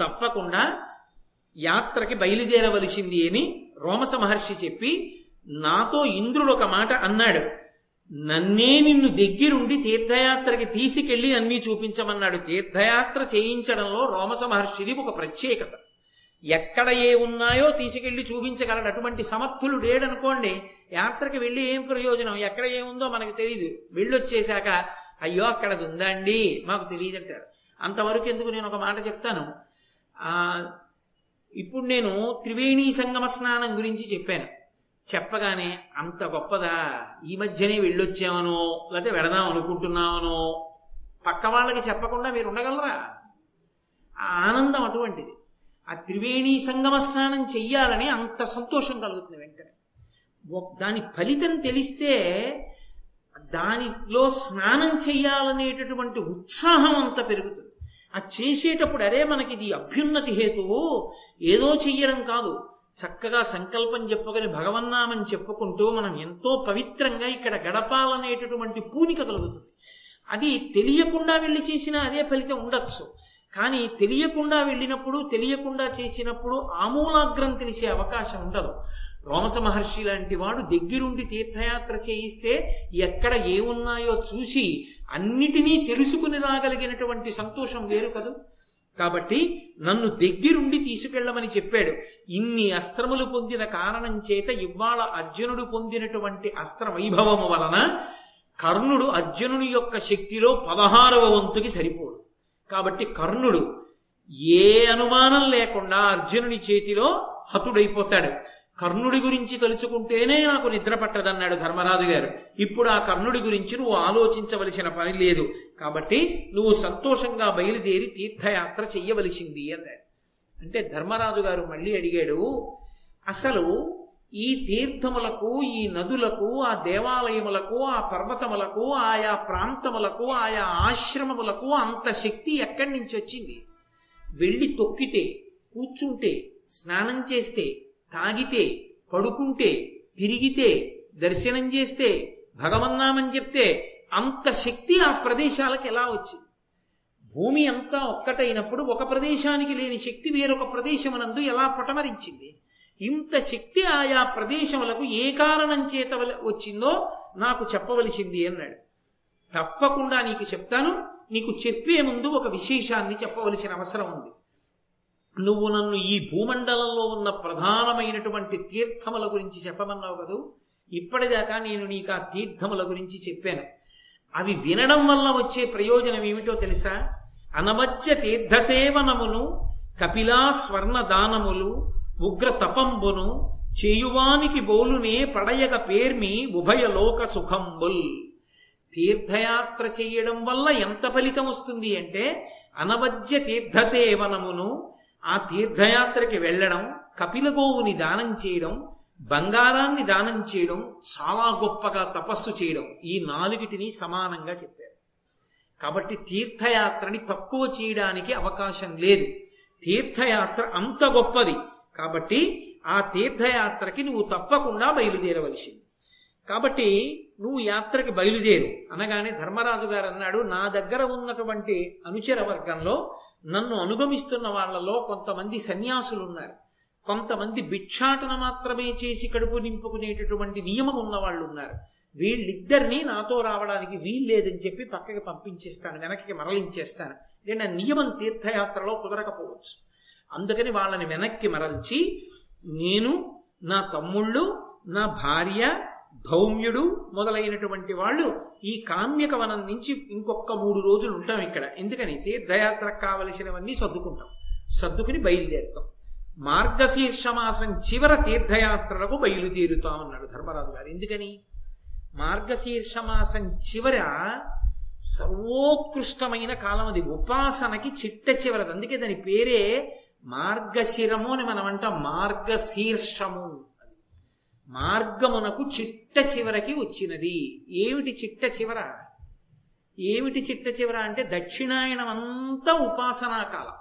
తప్పకుండా యాత్రకి బయలుదేరవలసింది అని రోమస మహర్షి చెప్పి నాతో ఇంద్రుడు ఒక మాట అన్నాడు. నన్నే నిన్ను దగ్గరుండి తీర్థయాత్రకి తీసుకెళ్ళి అన్నీ చూపించమన్నాడు. తీర్థయాత్ర చేయించడంలో రోమస మహర్షిది ఒక ప్రత్యేకత. ఎక్కడ ఏ ఉన్నాయో తీసుకెళ్ళి చూపించగలడు. అటువంటి సమర్థులు లేడనుకోండి యాత్రకి వెళ్ళి ఏం ప్రయోజనం? ఎక్కడ ఏముందో మనకు తెలియదు వెళ్ళొచ్చేశాక అయ్యో అక్కడ ఉందండి మాకు తెలియదు అంటారు అంతవరకు ఎందుకు నేను ఒక మాట చెప్తాను? ఇప్పుడు నేను త్రివేణి సంగమ స్నానం గురించి చెప్పాను. చెప్పగానే అంత గొప్పదా ఈ మధ్యనే వెళ్ళొచ్చామనో లేకపోతే వెడదాం అనుకుంటున్నామనో పక్క వాళ్ళకి చెప్పకుండా మీరు ఉండగలరా? ఆ ఆనందం అటువంటిది. ఆ త్రివేణి సంగమ స్నానం చెయ్యాలని అంత సంతోషం కలుగుతుంది వెంటనే. దాని ఫలితం తెలిస్తే దానిలో స్నానం చెయ్యాలనేటటువంటి ఉత్సాహం అంత పెరుగుతుంది. ఆ చేసేటప్పుడు అరే మనకి ఇది అభ్యున్నతి హేతువు ఏదో చెయ్యడం కాదు. చక్కగా సంకల్పం చెప్పుకొని భగవన్నామం చెప్పుకుంటూ మనం ఎంతో పవిత్రంగా ఇక్కడ గడపాలనేటటువంటి పూనిక కలుగుతుంది. అది తెలియకుండా వెళ్ళి చేసినా అదే ఫలితం ఉండొచ్చు. కానీ తెలియకుండా వెళ్ళినప్పుడు తెలియకుండా చేసినప్పుడు ఆమూలాగ్రం తెలిసే అవకాశం ఉండదు. రోమస మహర్షి లాంటి వాడు దగ్గరుండి తీర్థయాత్ర చేయిస్తే ఎక్కడ ఏమున్నాయో చూసి అన్నిటినీ తెలుసుకుని రాగలిగినటువంటి సంతోషం వేరు కదూ. కాబట్టి నన్ను దగ్గరుండి తీసుకెళ్ళమని చెప్పాడు. ఇన్ని అస్త్రములు పొందిన కారణం చేత ఇవాళ అర్జునుడు పొందినటువంటి అస్త్ర వైభవము వలన కర్ణుడు అర్జునుని యొక్క శక్తిలో పదహారవ వంతుకి సరిపోడు. కాబట్టి కర్ణుడు ఏ అనుమానం లేకుండా అర్జునుని చేతిలో హతుడైపోతాడు. కర్ణుడి గురించి తలుచుకుంటేనే నాకు నిద్ర పట్టదన్నాడు ధర్మరాజు గారు. ఇప్పుడు ఆ కర్ణుడి గురించి నువ్వు ఆలోచించవలసిన పని లేదు. కాబట్టి నువ్వు సంతోషంగా బయలుదేరి తీర్థయాత్ర చెయ్యవలసింది అన్నాడు. అంటే ధర్మరాజు గారు మళ్ళీ అడిగాడు అసలు ఈ తీర్థములకు ఈ నదులకు ఆ దేవాలయములకు ఆ పర్వతములకు ఆయా ప్రాంతములకు ఆయా ఆశ్రమములకు అంత శక్తి ఎక్కడి నుంచి వచ్చింది? వెళ్ళి తొక్కితే కూర్చుంటే స్నానం చేస్తే తాగితే పడుకుంటే తిరిగితే దర్శనం చేస్తే భగవన్నామని చెప్తే అంత శక్తి ఆ ప్రదేశాలకు ఎలా వచ్చింది? భూమి అంతా ఒక్కటైనప్పుడు ఒక ప్రదేశానికి లేని శక్తి వేరొక ప్రదేశమునందు ఎలా పటమరించింది? ఇంత శక్తి ఆయా ప్రదేశములకు ఏ కారణం చేత వల- వచ్చిందో నాకు చెప్పవలసింది అన్నాడు. తప్పకుండా నీకు చెప్తాను నీకు చెప్పే ముందు ఒక విశేషాన్ని చెప్పవలసిన అవసరం ఉంది. నువ్వు నన్ను ఈ భూమండలంలో ఉన్న ప్రధానమైనటువంటి తీర్థముల గురించి చెప్పమన్నావు కదూ? ఇప్పటిదాకా నేను నీకు ఆ తీర్థముల గురించి చెప్పాను. అవి వినడం వల్ల వచ్చే ప్రయోజనం ఏమిటో తెలుసా? అనవచ్చ తీర్థసేవనమును కపిలా స్వర్ణ దానములు ఉగ్ర తపంబును చేయువానికి బోలునే పడయగ పేర్మి ఉభయలోక సుఖంబుల్ తీర్థయాత్ర చేయడం వల్ల ఎంత ఫలితం వస్తుంది అంటే అనవజ్య తీర్థసేవనమును ఆ తీర్థయాత్రకి వెళ్ళడం కపిలగోవుని దానం చేయడం బంగారాన్ని దానం చేయడం చాలా గొప్పగా తపస్సు చేయడం ఈ నాలుగిటిని సమానంగా చెప్పారు. కాబట్టి తీర్థయాత్రని తక్కువ చేయడానికి అవకాశం లేదు. తీర్థయాత్ర అంత గొప్పది. కాబట్టి ఆ తీర్థయాత్రకి నువ్వు తప్పకుండా బయలుదేరవలసింది. కాబట్టి నువ్వు యాత్రకి బయలుదేరు. అనగానే ధర్మరాజు గారు అన్నాడు నా దగ్గర ఉన్నటువంటి అనుచర వర్గంలో నన్ను అనుగమిస్తున్న వాళ్ళలో కొంతమంది సన్యాసులు ఉన్నారు కొంతమంది భిక్షాటన మాత్రమే చేసి కడుపు నింపుకునేటటువంటి నియమం ఉన్న వాళ్ళు ఉన్నారు వీళ్ళిద్దరినీ నాతో రావడానికి వీల్లేదని చెప్పి పక్కకి పంపించేస్తాను వెనక్కి మరలించేస్తాను. నేను నియమం తీర్థయాత్రలో కుదరకపోవచ్చు. అందుకని వాళ్ళని వెనక్కి మరల్చి నేను నా తమ్ముళ్ళు నా భార్య ధౌమ్యుడు మొదలైనటువంటి వాళ్ళు ఈ కామ్యక వనం నుంచి ఇంకొక మూడు రోజులు ఉంటాం ఇక్కడ. ఎందుకని? తీర్థయాత్రకు కావలసినవన్నీ సర్దుకుంటాం. సర్దుకుని బయలుదేరుతాం. మార్గశీర్షమాసం చివర తీర్థయాత్రలకు బయలుదేరుతామన్నాడు ధర్మరాజు గారు. ఎందుకని? మార్గశీర్షమాసం చివర సర్వోత్కృష్టమైన కాలం అది. ఉపాసనకి చిట్ట చివరది. అందుకే దాని పేరే మార్గశిరము అని మనం అంటాం. మార్గశీర్షము. మార్గమునకు చిట్ట చివరకి వచ్చినది. ఏమిటి చిట్ట చివర? ఏమిటి చిట్ట చివర అంటే దక్షిణాయనం అంతా ఉపాసనా కాలం.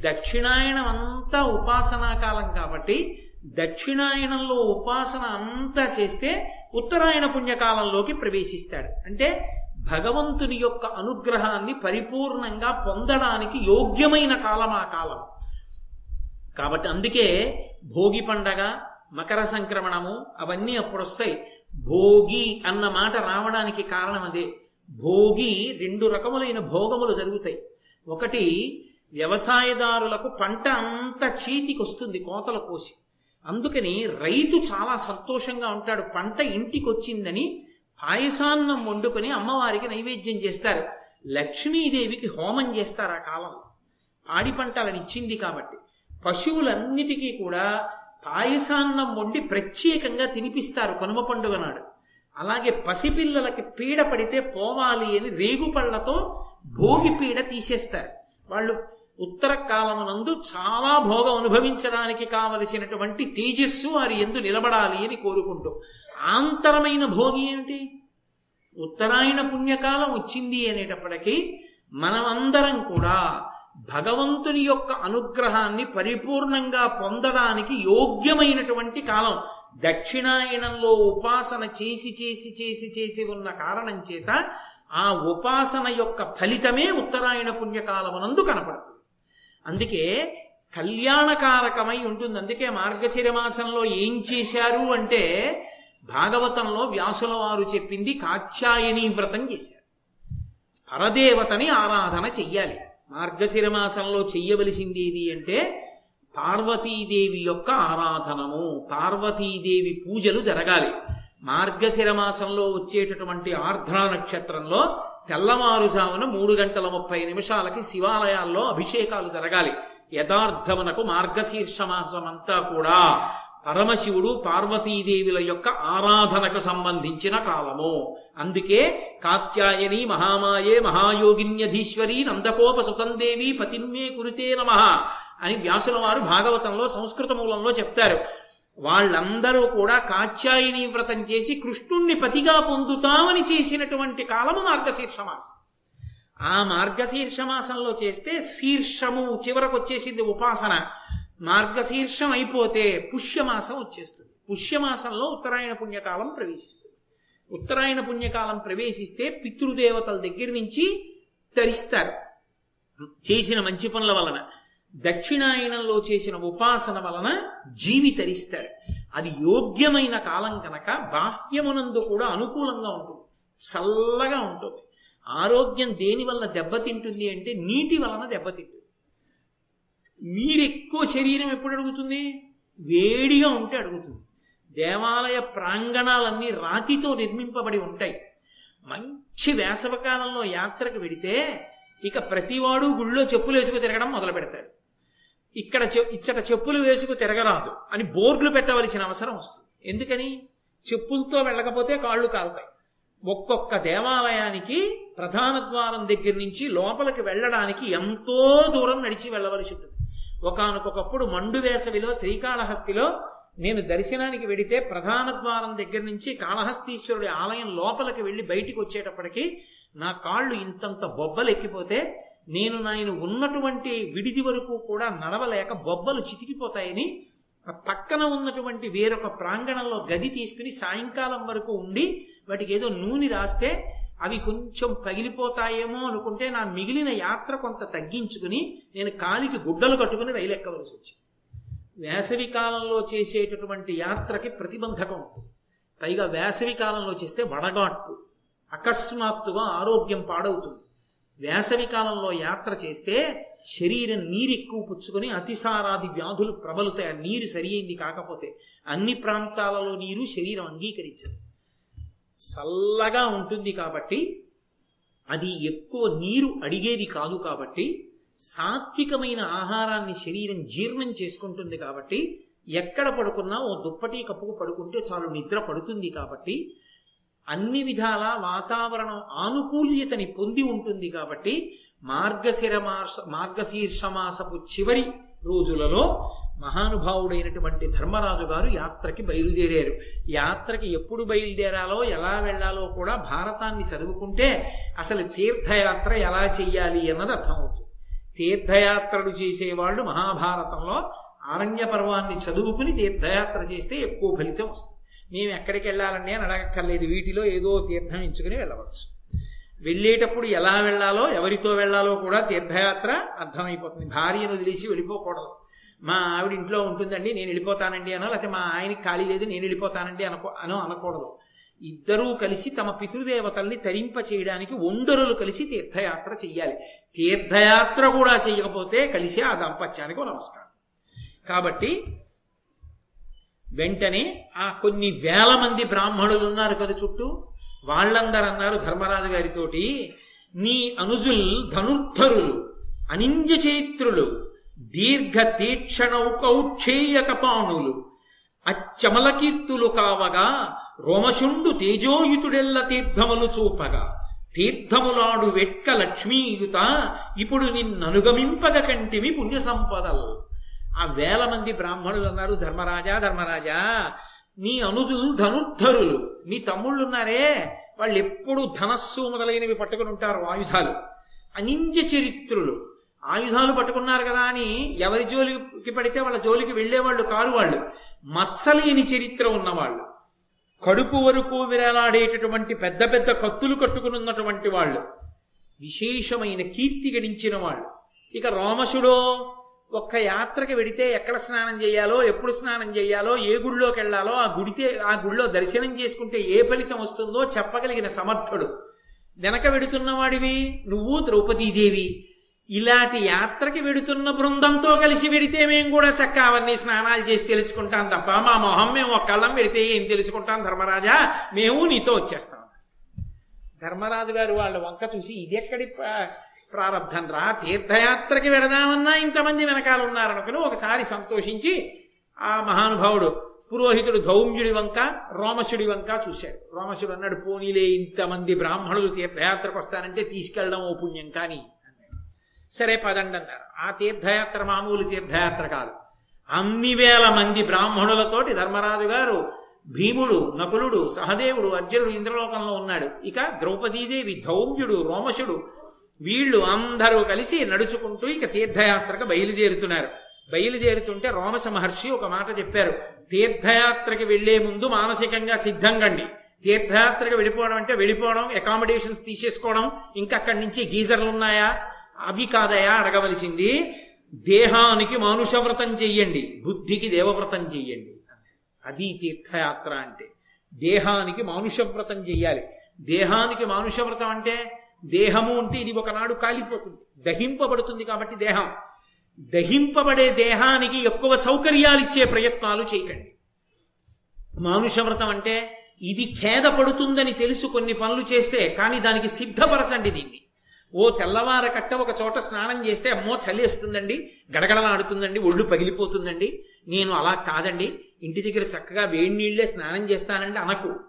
దక్షిణాయనం అంతా ఉపాసనా కాలం కాబట్టి దక్షిణాయనంలో ఉపాసన అంతా చేస్తే ఉత్తరాయణ పుణ్యకాలంలోకి ప్రవేశిస్తాడు. అంటే భగవంతుని యొక్క అనుగ్రహాన్ని పరిపూర్ణంగా పొందడానికి యోగ్యమైన కాలం ఆ కాలం. కాబట్టి అందుకే భోగి పండగ మకర సంక్రమణము అవన్నీ అప్పుడు వస్తాయి భోగి అన్న మాట రావడానికి కారణం అదే. భోగి రెండు రకములైన భోగములు జరుగుతాయి. ఒకటి వ్యవసాయదారులకు పంట అంతా చేతికి వస్తుంది కోతలు కోసి. అందుకని రైతు చాలా సంతోషంగా ఉంటాడు. పంట ఇంటికి వచ్చిందని పాయసాన్నం వండుకొని అమ్మవారికి నైవేద్యం చేస్తారు. లక్ష్మీదేవికి హోమం చేస్తారు ఆ కాలంలో. పాడి పంటలను ఇచ్చింది కాబట్టి. పశువులన్నిటికీ కూడా పాయసాన్నం వండి ప్రత్యేకంగా తినిపిస్తారు కనుమ పండుగ నాడు. అలాగే పసిపిల్లలకి పీడ పడితే పోవాలి అని రేగుపళ్ళతో భోగి పీడ తీసేస్తారు. వాళ్ళు ఉత్తర కాలమునందు చాలా భోగం అనుభవించడానికి కావలసినటువంటి తేజస్సు వారి ఎందు నిలబడాలి అని కోరుకుంటూ. ఆంతరమైన భోగి ఏమిటి? ఉత్తరాయణ పుణ్యకాలం వచ్చింది అనేటప్పటికీ మనమందరం కూడా భగవంతుని యొక్క అనుగ్రహాన్ని పరిపూర్ణంగా పొందడానికి యోగ్యమైనటువంటి కాలం. దక్షిణాయనంలో ఉపాసన చేసి చేసి చేసి చేసి ఉన్న కారణం చేత ఆ ఉపాసన యొక్క ఫలితమే ఉత్తరాయణ పుణ్యకాలమునందు కనపడుతుంది. అందుకే కళ్యాణకారకమై ఉంటుంది. అందుకే మార్గశిర మాసంలో ఏం చేశారు అంటే భాగవతంలో వ్యాసుల వారు చెప్పింది కాత్యాయని వ్రతం చేశారు. పరదేవతని ఆరాధన చెయ్యాలి. మార్గశిర మాసంలో చెయ్యవలసింది ఏది అంటే పార్వతీదేవి యొక్క ఆరాధనము పార్వతీదేవి పూజలు జరగాలి. మార్గశిర మాసంలో వచ్చేటటువంటి ఆర్ధ్ర నక్షత్రంలో తెల్లవారుజామున మూడు గంటల ముప్పై నిమిషాలకి శివాలయాల్లో అభిషేకాలు జరగాలి. యథార్థమునకు మార్గశీర్ష మాసమంతా కూడా పరమశివుడు పార్వతీదేవుల యొక్క ఆరాధనకు సంబంధించిన కాలము. అందుకే కాత్యాయని మహామాయే మహాయోగిన్యధీశ్వరి నందకోప సుతందేవి పతిమ్మే కురితే నమ అని వ్యాసుల వారు భాగవతంలో సంస్కృత మూలంలో చెప్తారు. వాళ్ళందరూ కూడా కాత్యాయని వ్రతం చేసి కృష్ణుణ్ణి పతిగా పొందుతామని చేసినటువంటి కాలము మార్గశీర్ష మాసం ఆ మార్గశీర్ష మాసంలో చేస్తే శీర్షము చివరకు వచ్చేసింది ఉపాసన. మార్గశీర్షం అయిపోతే పుష్యమాసం వచ్చేస్తుంది. పుష్యమాసంలో ఉత్తరాయణ పుణ్యకాలం ప్రవేశిస్తుంది. ఉత్తరాయణ పుణ్యకాలం ప్రవేశిస్తే పితృదేవతల దగ్గర నుంచి తరిస్తారు. చేసిన మంచి పనుల వలన దక్షిణాయనంలో చేసిన ఉపాసన వలన జీవి తరిస్తాడు. అది యోగ్యమైన కాలం కనుక బాహ్యమునందు కూడా అనుకూలంగా ఉంటుంది. చల్లగా ఉంటుంది. ఆరోగ్యం దేని వల్ల దెబ్బతింటుంది అంటే నీటి వలన దెబ్బతింటుంది. నీరెక్కువ శరీరం ఎప్పుడు అడుగుతుంది? వేడిగా ఉంటే అడుగుతుంది. దేవాలయ ప్రాంగణాలన్నీ రాతితో నిర్మింపబడి ఉంటాయి. మంచి వేసవకాలంలో యాత్రకు వెడితే ఇక ప్రతివాడు గుళ్ళో చెప్పులు వేసుకు తిరగడం మొదలు పెడతాడు. ఇక్కడ ఇచ్చట చెప్పులు వేసుకు తిరగరాదు అని బోర్డులు పెట్టవలసిన అవసరం వస్తుంది. ఎందుకని? చెప్పులతో వెళ్ళకపోతే కాళ్ళు కాలుతాయి. ఒక్కొక్క దేవాలయానికి ప్రధాన ద్వారం దగ్గర నుంచి లోపలికి వెళ్ళడానికి ఎంతో దూరం నడిచి వెళ్ళవలసి ఉంటుంది. ఒకనకొకప్పుడు మండు వేసవిలో శ్రీకాళహస్తిలో నేను దర్శనానికి వెడితే ప్రధాన ద్వారం దగ్గర నుంచి కాళహస్తీశ్వరుడి ఆలయం లోపలికి వెళ్ళి బయటికి వచ్చేటప్పటికి నా కాళ్ళు ఇంతంత బొబ్బలు ఎక్కిపోతే నేను నాయన ఉన్నటువంటి విడిది వరకు కూడా నడవలేక బొబ్బలు చితికిపోతాయని పక్కన ఉన్నటువంటి వేరొక ప్రాంగణంలో గది తీసుకుని సాయంకాలం వరకు ఉండి వాటికి ఏదో నూనె రాస్తే అవి కొంచెం పగిలిపోతాయేమో అనుకుంటే నా మిగిలిన యాత్ర కొంత తగ్గించుకుని నేను కాలికి గుడ్డలు కట్టుకుని రైలు ఎక్కవలసి వచ్చింది. వేసవి కాలంలో చేసేటటువంటి యాత్రకి ప్రతిబంధకం ఉంటుంది. పైగా వేసవి కాలంలో చేస్తే వడగాట్టు అకస్మాత్తుగా ఆరోగ్యం పాడవుతుంది. వేసవి కాలంలో యాత్ర చేస్తే శరీరం నీరు ఎక్కువ పుచ్చుకొని అతిసారాది వ్యాధులు ప్రబలుతాయి. ఆ నీరు సరి అయింది కాకపోతే అన్ని ప్రాంతాలలో నీరు శరీరం అంగీకరించదు. చల్లగా ఉంటుంది కాబట్టి అది ఎక్కువ నీరు అడిగేది కాదు కాబట్టి సాత్వికమైన ఆహారాన్ని శరీరం జీర్ణం చేసుకుంటుంది కాబట్టి ఎక్కడ పడుకున్నా ఓ దుప్పటి కప్పుకు పడుకుంటే చాలు నిద్ర పడుతుంది కాబట్టి అన్ని విధాల వాతావరణం ఆనుకూల్యతని పొంది ఉంటుంది కాబట్టి మార్గశిర మాస చివరి రోజులలో మహానుభావుడైనటువంటి ధర్మరాజు గారు యాత్రకి బయలుదేరారు. యాత్రకి ఎప్పుడు బయలుదేరాలో ఎలా వెళ్ళాలో కూడా భారతాన్ని చదువుకుంటే అసలు తీర్థయాత్ర ఎలా చెయ్యాలి అన్నది అర్థమవుతుంది. తీర్థయాత్రలు చేసేవాళ్ళు మహాభారతంలో అరణ్య పర్వాన్ని చదువుకుని తీర్థయాత్ర చేస్తే ఎక్కువ ఫలితం వస్తుంది. మేము ఎక్కడికి వెళ్ళాలండి అని అడగక్కర్లేదు వీటిలో ఏదో తీర్థం ఎంచుకుని వెళ్ళవచ్చు. వెళ్ళేటప్పుడు ఎలా వెళ్ళాలో ఎవరితో వెళ్ళాలో కూడా తీర్థయాత్ర అర్థమైపోతుంది. భార్యను వదిలేసి వెళ్ళిపోకూడదు. మా ఆవిడ ఇంట్లో ఉంటుందండి నేను వెళ్ళిపోతానండి అనో లేకపోతే మా ఆయనకి ఖాళీ లేదు నేను వెళ్ళిపోతానండి అనుకో అనో అనకూడదు. ఇద్దరూ కలిసి తమ పితృదేవతల్ని తరింప చేయడానికి ఒండరులు కలిసి తీర్థయాత్ర చెయ్యాలి. తీర్థయాత్ర కూడా చేయకపోతే కలిసి ఆ దాంపత్యానికి నమస్కారం. కాబట్టి వెంటనే ఆ కొన్ని వేల మంది బ్రాహ్మణులు ఉన్నారు కదా చుట్టూ. వాళ్ళందరూ అన్నారు ధర్మరాజు గారితోటి నీ అనుజుల్ ధనుర్ధరులు అనింజ చరిత్రులు దీర్ఘ తీక్షణౌకౌక్షేయ కపాణులు అచ్చమలకీర్తులు కావగా రోమశుండు తేజోయుతుడెల్ల తీర్థములు చూపగా తీర్థములాడు వెట్క లక్ష్మీయుత ఇప్పుడు నిన్ననుగమింపగ కంటివి పుణ్య సంపదలు ఆ వేల మంది బ్రాహ్మణులు అన్నారు ధర్మరాజా ధర్మరాజా నీ అనుజులు ధనుర్ధరులు. నీ తమ్ముళ్ళు ఉన్నారే వాళ్ళు ఎప్పుడు ధనస్సు మొదలైనవి పట్టుకుని ఉంటారు ఆయుధాలు. అనింజ చరిత్రులు. ఆయుధాలు పట్టుకున్నారు కదా అని ఎవరి జోలికి పడితే వాళ్ళ జోలికి వెళ్ళేవాళ్ళు కారు వాళ్ళు. మత్సలేని చరిత్ర ఉన్నవాళ్ళు. కడుపు వరకు విరలాడేటటువంటి పెద్ద పెద్ద కత్తులు కట్టుకుని ఉన్నటువంటి వాళ్ళు. విశేషమైన కీర్తి గడించిన వాళ్ళు. ఇక రోమశుడో ఒక్క యాత్రకి వెడితే ఎక్కడ స్నానం చేయాలో ఎప్పుడు స్నానం చేయాలో ఏ గుడిలోకి వెళ్ళాలో ఆ గుడితే ఆ గుడిలో దర్శనం చేసుకుంటే ఏ ఫలితం వస్తుందో చెప్పగలిగిన సమర్థుడు. వెనక వెడుతున్నవాడివి నువ్వు ద్రౌపదీదేవి. ఇలాంటి యాత్రకి వెడుతున్న బృందంతో కలిసి వెడితే మేము కూడా చక్క అవన్నీ స్నానాలు చేసి తెలుసుకుంటాం తప్ప మా మొహం మేము ఒక్కళ్ళం వెడితే ఏం తెలుసుకుంటాం ధర్మరాజా? మేము నీతో వచ్చేస్తాం. ధర్మరాజు గారు వాళ్ళ వంక చూసి ఇది ఎక్కడి ప్రారంధం రా తీర్థయాత్రకి వెడదామన్నా ఇంతమంది వెనకాల ఉన్నారనుకుని ఒకసారి సంతోషించి ఆ మహానుభావుడు పురోహితుడు ధౌమ్యుడి వంక రోమశుడి వంక చూశాడు. రోమశుడు అన్నాడు పోనీలే ఇంతమంది బ్రాహ్మణులు తీర్థయాత్రకు వస్తారంటే తీసుకెళ్ళడం ఓ పుణ్యం కానీ సరే పదండి అన్నారు. ఆ తీర్థయాత్ర మామూలు తీర్థయాత్ర కాదు. అన్ని వేల మంది బ్రాహ్మణులతోటి ధర్మరాజు గారు భీముడు నకులుడు సహదేవుడు అర్జునుడు ఇంద్రలోకంలో ఉన్నాడు. ఇక ద్రౌపదీదేవి ధౌమ్యుడు రోమశుడు వీళ్ళు అందరూ కలిసి నడుచుకుంటూ ఇక తీర్థయాత్రకు బయలుదేరుతున్నారు. బయలుదేరుతుంటే రోమస మహర్షి ఒక మాట చెప్పారు. తీర్థయాత్రకి వెళ్ళే ముందు మానసికంగా సిద్ధంగండి తీర్థయాత్రకి వెళ్ళిపోవడం అంటే వెళ్ళిపోవడం అకామిడేషన్స్ తీసేసుకోవడం ఇంకా అక్కడి నుంచి గీజర్లు ఉన్నాయా? అవి కాదయా? అడగవలసింది దేహానికి మానుషవ్రతం చెయ్యండి బుద్ధికి దేవవ్రతం చెయ్యండి. అది తీర్థయాత్ర అంటే. దేహానికి మానుషవ్రతం చెయ్యాలి. దేహానికి మానుషవ్రతం అంటే దేహము అంటే ఇది ఒకనాడు కాలిపోతుంది. దహింపబడుతుంది కాబట్టి దేహం. దహింపబడే దేహానికి ఎక్కువ సౌకర్యాలు ఇచ్చే ప్రయత్నాలు చేయకండి. మానుషవ్రతం అంటే ఇది ఖేదపడుతుందని తెలుసు కొన్ని పనులు చేస్తే కానీ దానికి సిద్ధపరచండి దీన్ని. ఓ తెల్లవార కట్ట ఒక చోట స్నానం చేస్తే అమ్మో చలిస్తుందండి గడగడలాడుతుందండి ఒళ్ళు పగిలిపోతుందండి నేను అలా కాదండి ఇంటి దగ్గర చక్కగా వేడి నీళ్ళే స్నానం చేస్తానండి అనకు.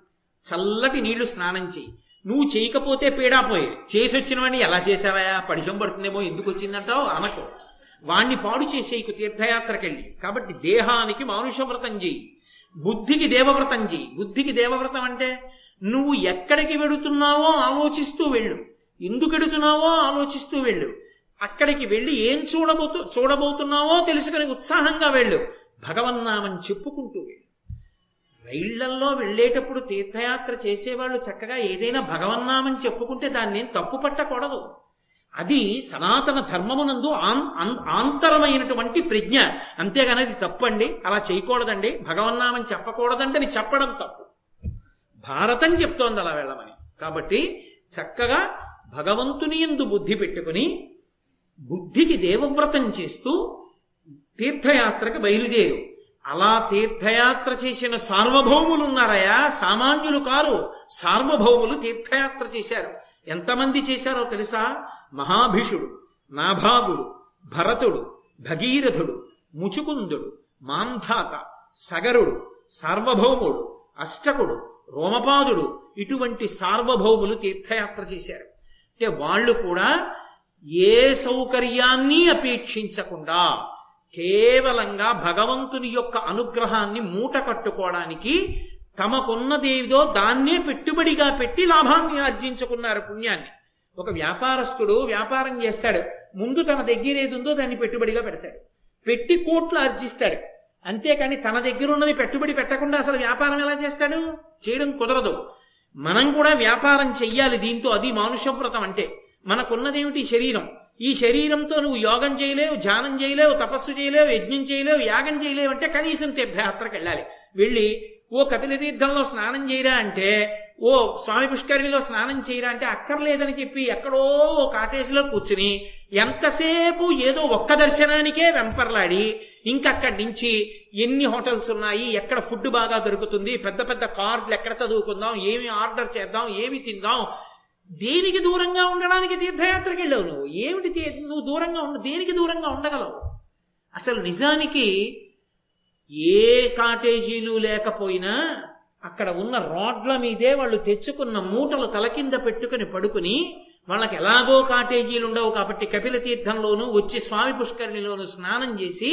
చల్లటి నీళ్ళు స్నానం చేయి. నువ్వు చేయకపోతే పీడాపోయేది చేసి వచ్చిన ఎలా చేసావా పడిశం పడుతుందేమో ఎందుకు వచ్చిందంటావు? అనకు. వాణ్ణి పాడు చేసేయకు తీర్థయాత్రకెళ్ళి. కాబట్టి దేహానికి మానుషవ్రతం చేయి. బుద్ధికి దేవవ్రతం చేయి. బుద్ధికి దేవవ్రతం అంటే నువ్వు ఎక్కడికి వెడుతున్నావో ఆలోచిస్తూ వెళ్ళు. ఎందుకు వెడుతున్నావో ఆలోచిస్తూ వెళ్ళు. అక్కడికి వెళ్ళి ఏం చూడబోతు చూడబోతున్నావో తెలుసుకుని ఉత్సాహంగా వెళ్ళు. భగవన్నామని చెప్పుకుంటూ రైళ్ళల్లో వెళ్ళేటప్పుడు తీర్థయాత్ర చేసేవాళ్ళు చక్కగా ఏదైనా భగవన్నామని చెప్పుకుంటే దాన్ని ఏం తప్పు పట్టకూడదు. అది సనాతన ధర్మమునందు ఆంతరమైనటువంటి ప్రజ్ఞ. అంతేగాని అది తప్పండి అలా చేయకూడదండి భగవన్నామని చెప్పకూడదండి చెప్పడం తప్పు. భారతం చెప్తోంది అలా వెళ్ళమని. కాబట్టి చక్కగా భగవంతుని ఎందు బుద్ధి పెట్టుకుని బుద్ధికి దేవవ్రతం చేస్తూ తీర్థయాత్రకు బయలుదేరు. అలా తీర్థయాత్ర చేసిన సార్వభౌములు ఉన్నారయా సామాన్యులు కారు. సార్వభౌములు తీర్థయాత్ర చేశారు. ఎంతమంది చేశారో తెలుసా? మహాభిషుడు నాభాగుడు భరతుడు భగీరథుడు ముచుకుందుడు మాంధాత సగరుడు సార్వభౌముడు అష్టకుడు రోమపాదుడు ఇటువంటి సార్వభౌములు తీర్థయాత్ర చేశారు. అంటే వాళ్ళు కూడా ఏ సౌకర్యాన్ని అపేక్షించకుండా కేవలంగా భగవంతుని యొక్క అనుగ్రహాన్ని మూట కట్టుకోవడానికి తమకున్నదేదో దాన్నే పెట్టుబడిగా పెట్టి లాభాన్ని ఆర్జించుకున్నారు పుణ్యాన్ని. ఒక వ్యాపారస్తుడు వ్యాపారం చేస్తాడు. ముందు తన దగ్గర ఏది ఉందో దాన్ని పెట్టుబడిగా పెడతాడు. పెట్టి కోట్లు ఆర్జిస్తాడు. అంతేకాని తన దగ్గర ఉన్నది పెట్టుబడి పెట్టకుండా అసలు వ్యాపారం ఎలా చేస్తాడు? చేయడం కుదరదు. మనం కూడా వ్యాపారం చెయ్యాలి. దీంతో అది మానుషవ్రతం అంటే మనకున్నదేమిటి? శరీరం. ఈ శరీరంతో నువ్వు యోగం చేయలేవు ధ్యానం చేయలేవు తపస్సు చేయలేవు యజ్ఞం చేయలేవు యాగం చేయలేవు అంటే కనీసం తీర్థయాత్రకు వెళ్ళాలి. వెళ్ళి ఓ కపిల తీర్థంలో స్నానం చేయరా అంటే ఓ స్వామి పుష్కరిణిలో స్నానం చేయరా అంటే అక్కర్లేదని చెప్పి ఎక్కడో ఓ కాటేజీలో కూర్చుని ఎంతసేపు ఏదో ఒక్క దర్శనానికే వెంపర్లాడి ఇంకక్కడి నుంచి ఎన్ని హోటల్స్ ఉన్నాయి ఎక్కడ ఫుడ్ బాగా దొరుకుతుంది పెద్ద పెద్ద కార్డులు ఎక్కడ చదువుకుందాం ఏమి ఆర్డర్ చేద్దాం ఏమి తిందాం దేనికి దూరంగా ఉండడానికి తీర్థయాత్రకి వెళ్ళావు నువ్వు? ఏమిటి నువ్వు దూరంగా ఉండ దేనికి దూరంగా ఉండగలవు? అసలు నిజానికి ఏ కాటేజీలు లేకపోయినా అక్కడ ఉన్న రోడ్ల మీదే వాళ్ళు తెచ్చుకున్న మూటలు తల కింద పెట్టుకుని పడుకుని వాళ్ళకి ఎలాగో కాటేజీలు ఉండవు కాబట్టి కపిల తీర్థంలోనూ వచ్చి స్వామి పుష్కరిణిలోనూ స్నానం చేసి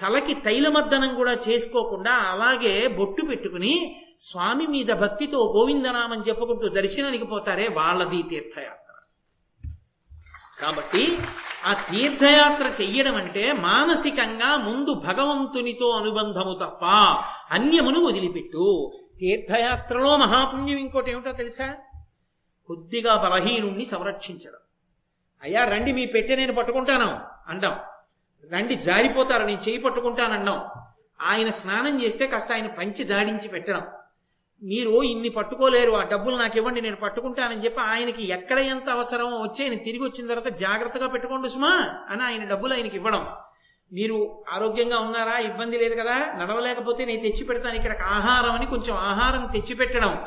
తలకి తైలమర్దనం కూడా చేసుకోకుండా అలాగే బొట్టు పెట్టుకుని స్వామి మీద భక్తితో గోవిందనామని చెప్పుకుంటూ దర్శనానికి పోతారే వాళ్ళది తీర్థయాత్ర. కాబట్టి ఆ తీర్థయాత్ర చెయ్యడం అంటే మానసికంగా ముందు భగవంతునితో అనుబంధము తప్ప అన్యమును వదిలిపెట్టు. తీర్థయాత్రలో మహాపుణ్యం ఇంకోటి ఏమిటో తెలుసా? కొద్దిగా బలహీనుణ్ణి సంరక్షించడం. అయ్యా రండి మీ పెట్టె నేను పట్టుకుంటాను అంటాం. రండి జారిపోతారు నేను చేయి పట్టుకుంటానన్నాం ఆయన స్నానం చేస్తే కాస్త ఆయన పంచి జాడించి పెట్టడం. మీరు ఇన్ని పట్టుకోలేరు ఆ డబ్బులు నాకు ఇవ్వండి నేను పట్టుకుంటానని చెప్పి ఆయనకి ఎక్కడ ఎంత అవసరమో వచ్చి ఆయన తిరిగి వచ్చిన తర్వాత జాగ్రత్తగా పెట్టుకోండి సుమా అని ఆయన డబ్బులు ఆయనకి ఇవ్వడం. మీరు ఆరోగ్యంగా ఉన్నారా? ఇబ్బంది లేదు కదా? నడవలేకపోతే నేను తెచ్చి పెడతాను ఇక్కడ ఆహారం అని కొంచెం ఆహారం తెచ్చిపెట్టడం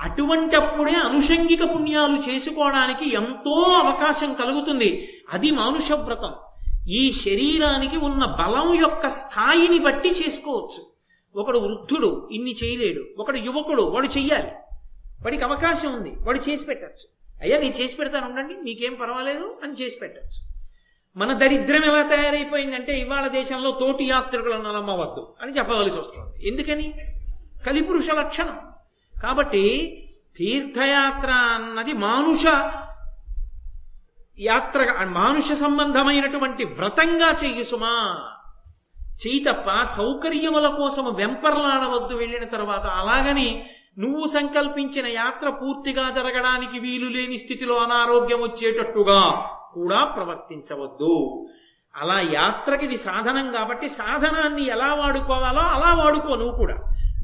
అటువంటప్పుడే అనుషంగిక పుణ్యాలు చేసుకోవడానికి ఎంతో అవకాశం కలుగుతుంది. అది మానుష వ్రతం ఈ శరీరానికి ఉన్న బలం యొక్క స్థాయిని బట్టి చేసుకోవచ్చు. ఒకడు వృద్ధుడు ఇన్ని చేయలేడు. ఒకడు యువకుడు వాడు చెయ్యాలి. వాడికి అవకాశం ఉంది వాడు చేసి పెట్టచ్చు. అయ్యా నేను చేసి పెడతాను ఉండండి మీకేం పర్వాలేదు అని చేసి పెట్టచ్చు. మన దరిద్రం ఎలా తయారైపోయిందంటే ఇవాళ దేశంలో తోటి యాత్రికులను నమ్మవద్దు అని చెప్పవలసి వస్తుంది. ఎందుకని? కలిపురుష లక్షణం. కాబట్టి తీర్థయాత్ర అన్నది మానుష యాత్ర మానుష సంబంధమైనటువంటి వ్రతంగా చెయ్యి సుమా. చెయ్యి తప్ప సౌకర్యముల కోసం వెంపర్లాడవద్దు వెళ్ళిన తర్వాత అలాగని నువ్వు సంకల్పించిన యాత్ర పూర్తిగా జరగడానికి వీలు లేని స్థితిలో అనారోగ్యం వచ్చేటట్టుగా కూడా ప్రవర్తించవద్దు. అలా యాత్రకి ఇది సాధనం కాబట్టి సాధనాన్ని ఎలా వాడుకోవాలో అలా వాడుకో నువ్వు కూడా.